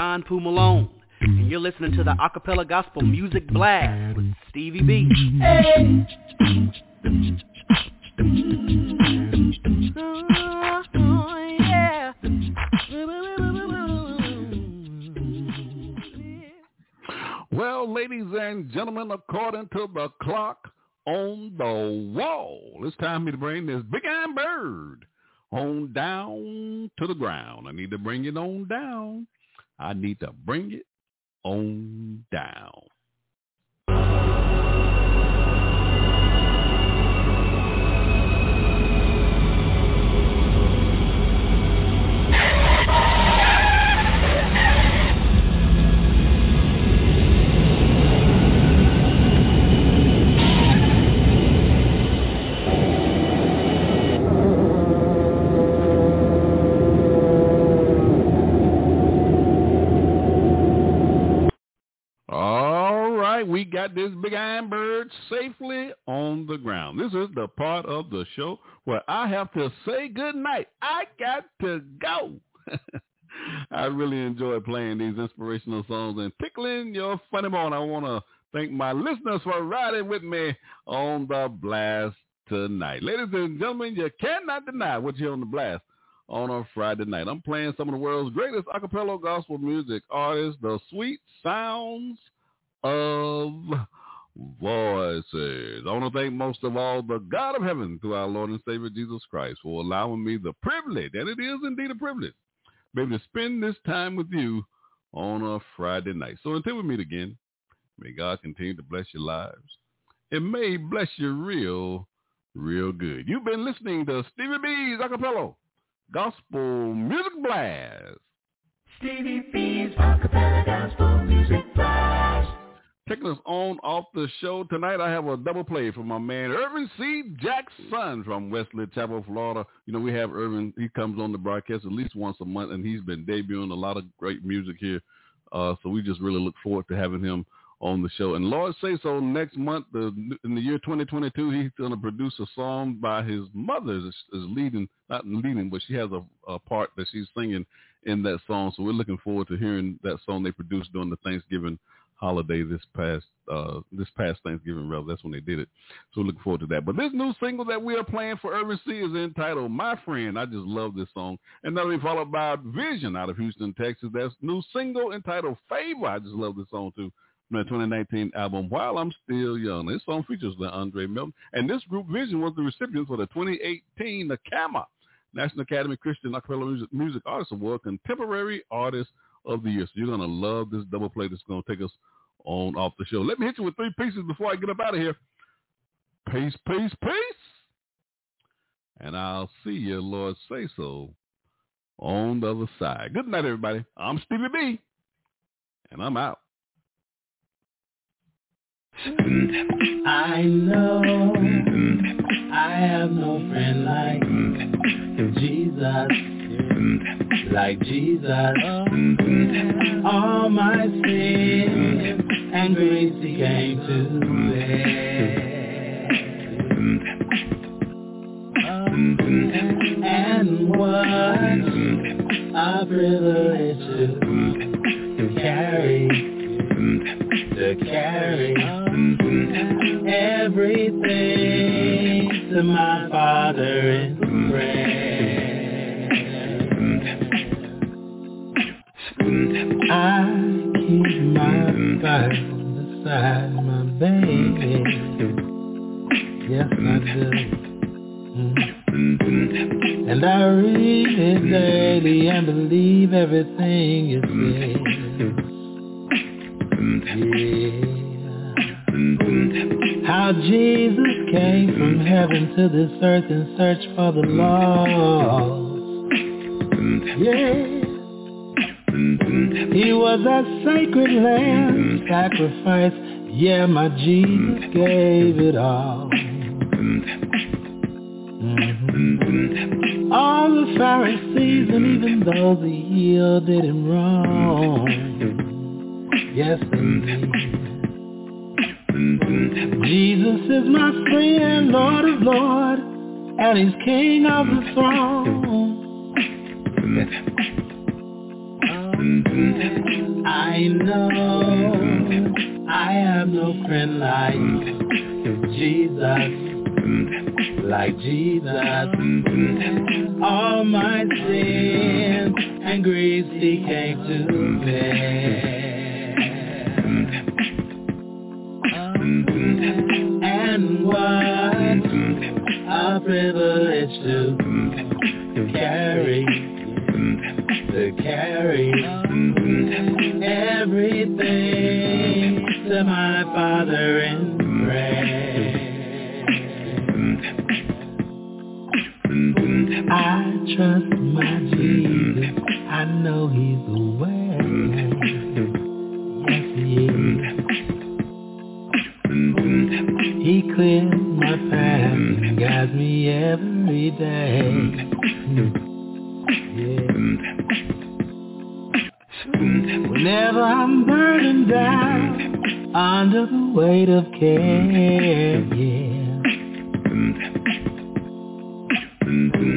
John Poo Malone, and you're listening to the Acapella Gospel Music Blast with Stevie B. Hey. Well, ladies and gentlemen, according to the clock on the wall, it's time for me to bring this big eyed bird on down to the ground. I need to bring it on down. I need to bring it on down. We got this big iron bird safely on the ground. This is the part of the show where I have to say good night. I got to go. I really enjoy playing these inspirational songs and tickling your funny bone. I want to thank my listeners for riding with me on the blast tonight. Ladies and gentlemen, you cannot deny what you hear on the blast on a Friday night. I'm playing some of the world's greatest acapella gospel music artists, the sweet sounds of voices. I want to thank most of all the God of heaven through our Lord and Savior Jesus Christ for allowing me the privilege, and it is indeed a privilege, maybe to spend this time with you on a Friday night. So until we meet again, may God continue to bless your lives. It may bless you real, real good. You've been listening to Stevie B's Acapella Gospel Music Blast. Stevie B's Acapella Gospel Music Blast. Taking us on off the show tonight, I have a double play from my man Irvin C. Jackson from Wesley Chapel, Florida. You know, we have Irvin. He comes on the broadcast at least once a month, and he's been debuting a lot of great music here. Uh, so we just really look forward to having him on the show. And Lord say so, next month, the, in the year 2022, he's going to produce a song by his mother is, is leading, not leading, but she has a, a part that she's singing in that song. So we're looking forward to hearing that song they produced during the Thanksgiving holiday this past uh this past Thanksgiving rather that's when they did it. So looking forward to that. But this new single that we are playing for Irvin C is entitled My Friend. I just love this song. And that'll be followed by Vision out of Houston, Texas. That's new single entitled Favor. I just love this song too. From the 2019 album While I'm Still Young. This song features the Andre Milton. And this group Vision was the recipient for the 2018 NACAMA National Academy Christian Acapella Music, Music Artist Award Contemporary Artist of the year. So you're going to love this double play that's going to take us on off the show. Let me hit you with three pieces before I get up out of here. Peace, peace, peace. And I'll see you, Lord say so, on the other side. Good night, everybody. I'm Stevie B, and I'm out. I know I have no friend like Jesus like Jesus. All my sins and grace he came to bear. And what a privilege to carry, to carry everything to my Father in prayer. I keep my pride beside my baby. Yes, I do. And I read it daily and believe everything you say. Yeah. How Jesus came from heaven to this earth in search for the lost. Yeah. He was a sacred lamb sacrifice. Yeah, my Jesus gave it all. Mm-hmm. All the Pharisees and even those he healed did him wrong. Yes, indeed. Jesus is my friend, Lord of Lords, and he's King of the throne. I know I have no friend like Jesus, like Jesus. All my sins and griefs he came to bear. And what a privilege to to carry everything to my Father in prayer. I trust my Jesus. I know He's the way. Yes, He is. He clears my path and guides me every day. Whenever I'm burning down under the weight of care, yeah.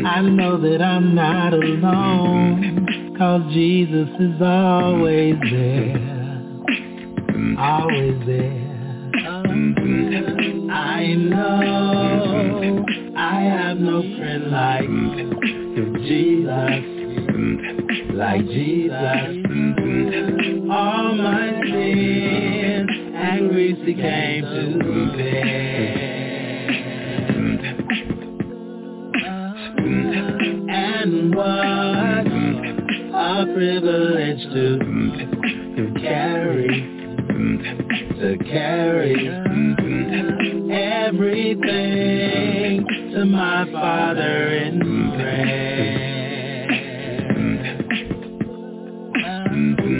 I know that I'm not alone, cause Jesus is always there, always there. I know I have no friend like Jesus, like Jesus. All my sins and griefs he came to bear. And what a privilege to, to carry, to carry everything to my Father in prayer.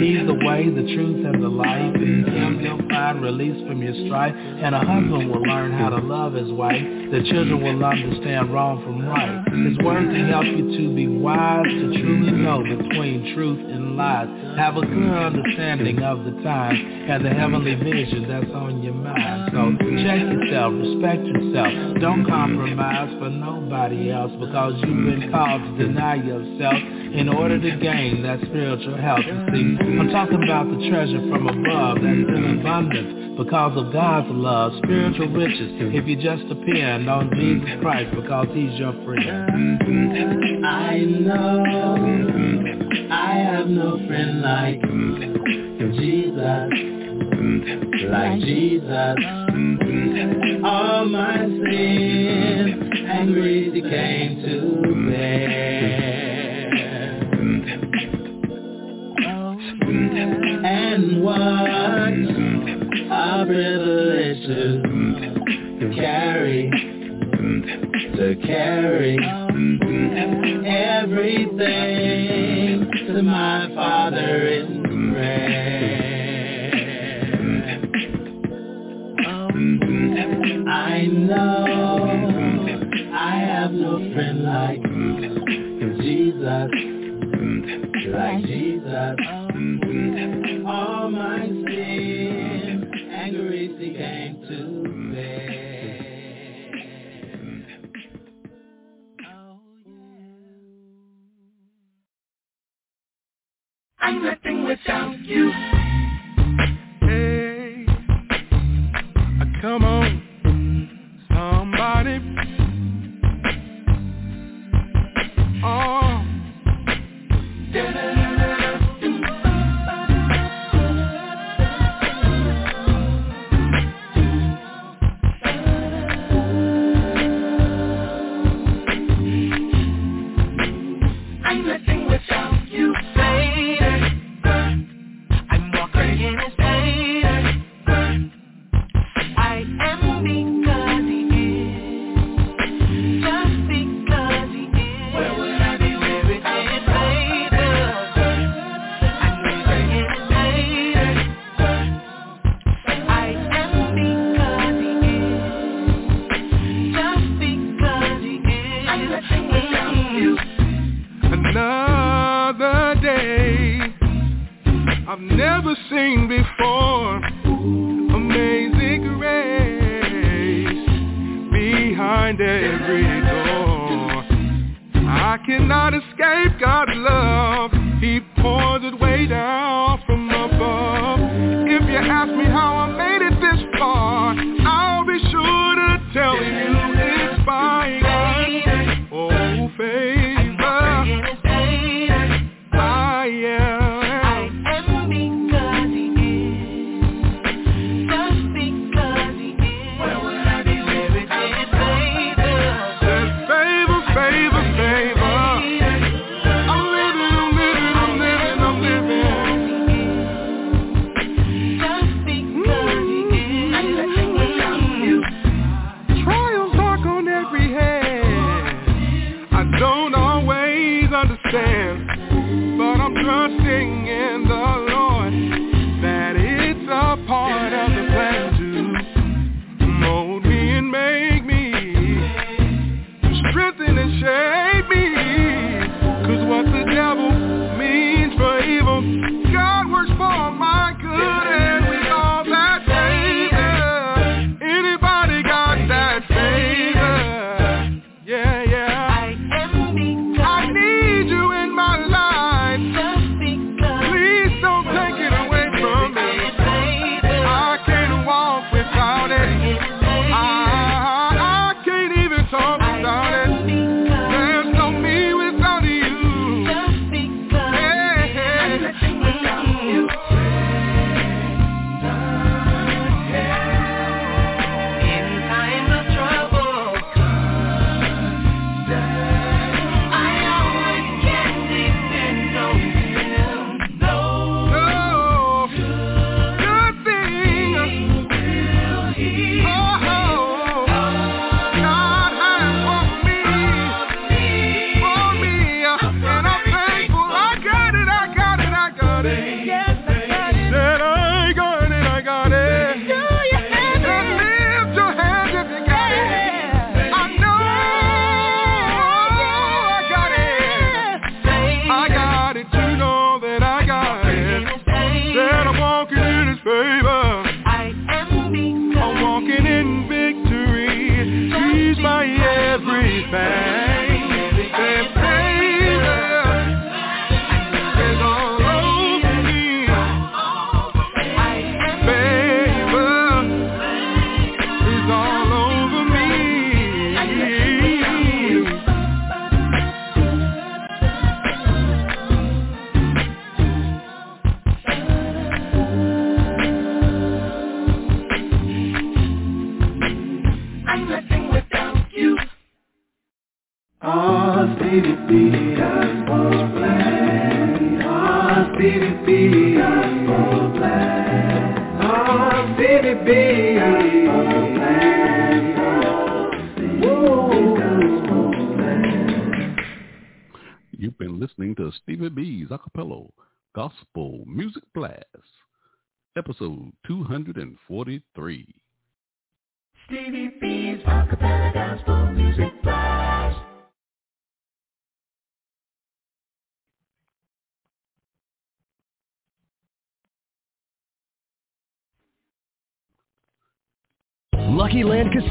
He's the way, the truth, and the life. In him you'll find release from your strife. And a husband will learn how to love his wife. The children will understand wrong from right. His word can help you to be wise, to truly know between truth and lies. Have a good understanding of the time and the heavenly vision that's on your mind. So check yourself, respect yourself. Don't compromise for nobody else because you've been called to deny yourself in order to gain that spiritual health. You see, I'm talking about the treasure from above that's in abundance because of God's love, spiritual riches. If you just depend on Jesus Christ because he's your friend. I know I have no friend like Jesus, like Jesus. All my sins and he came to bear. And what a privilege to, to carry, to carry everything to my Father in prayer. I know I have no friend like Jesus, like Jesus. All my sin and grief he came to bear. I'm nothing without you. Hey, come on,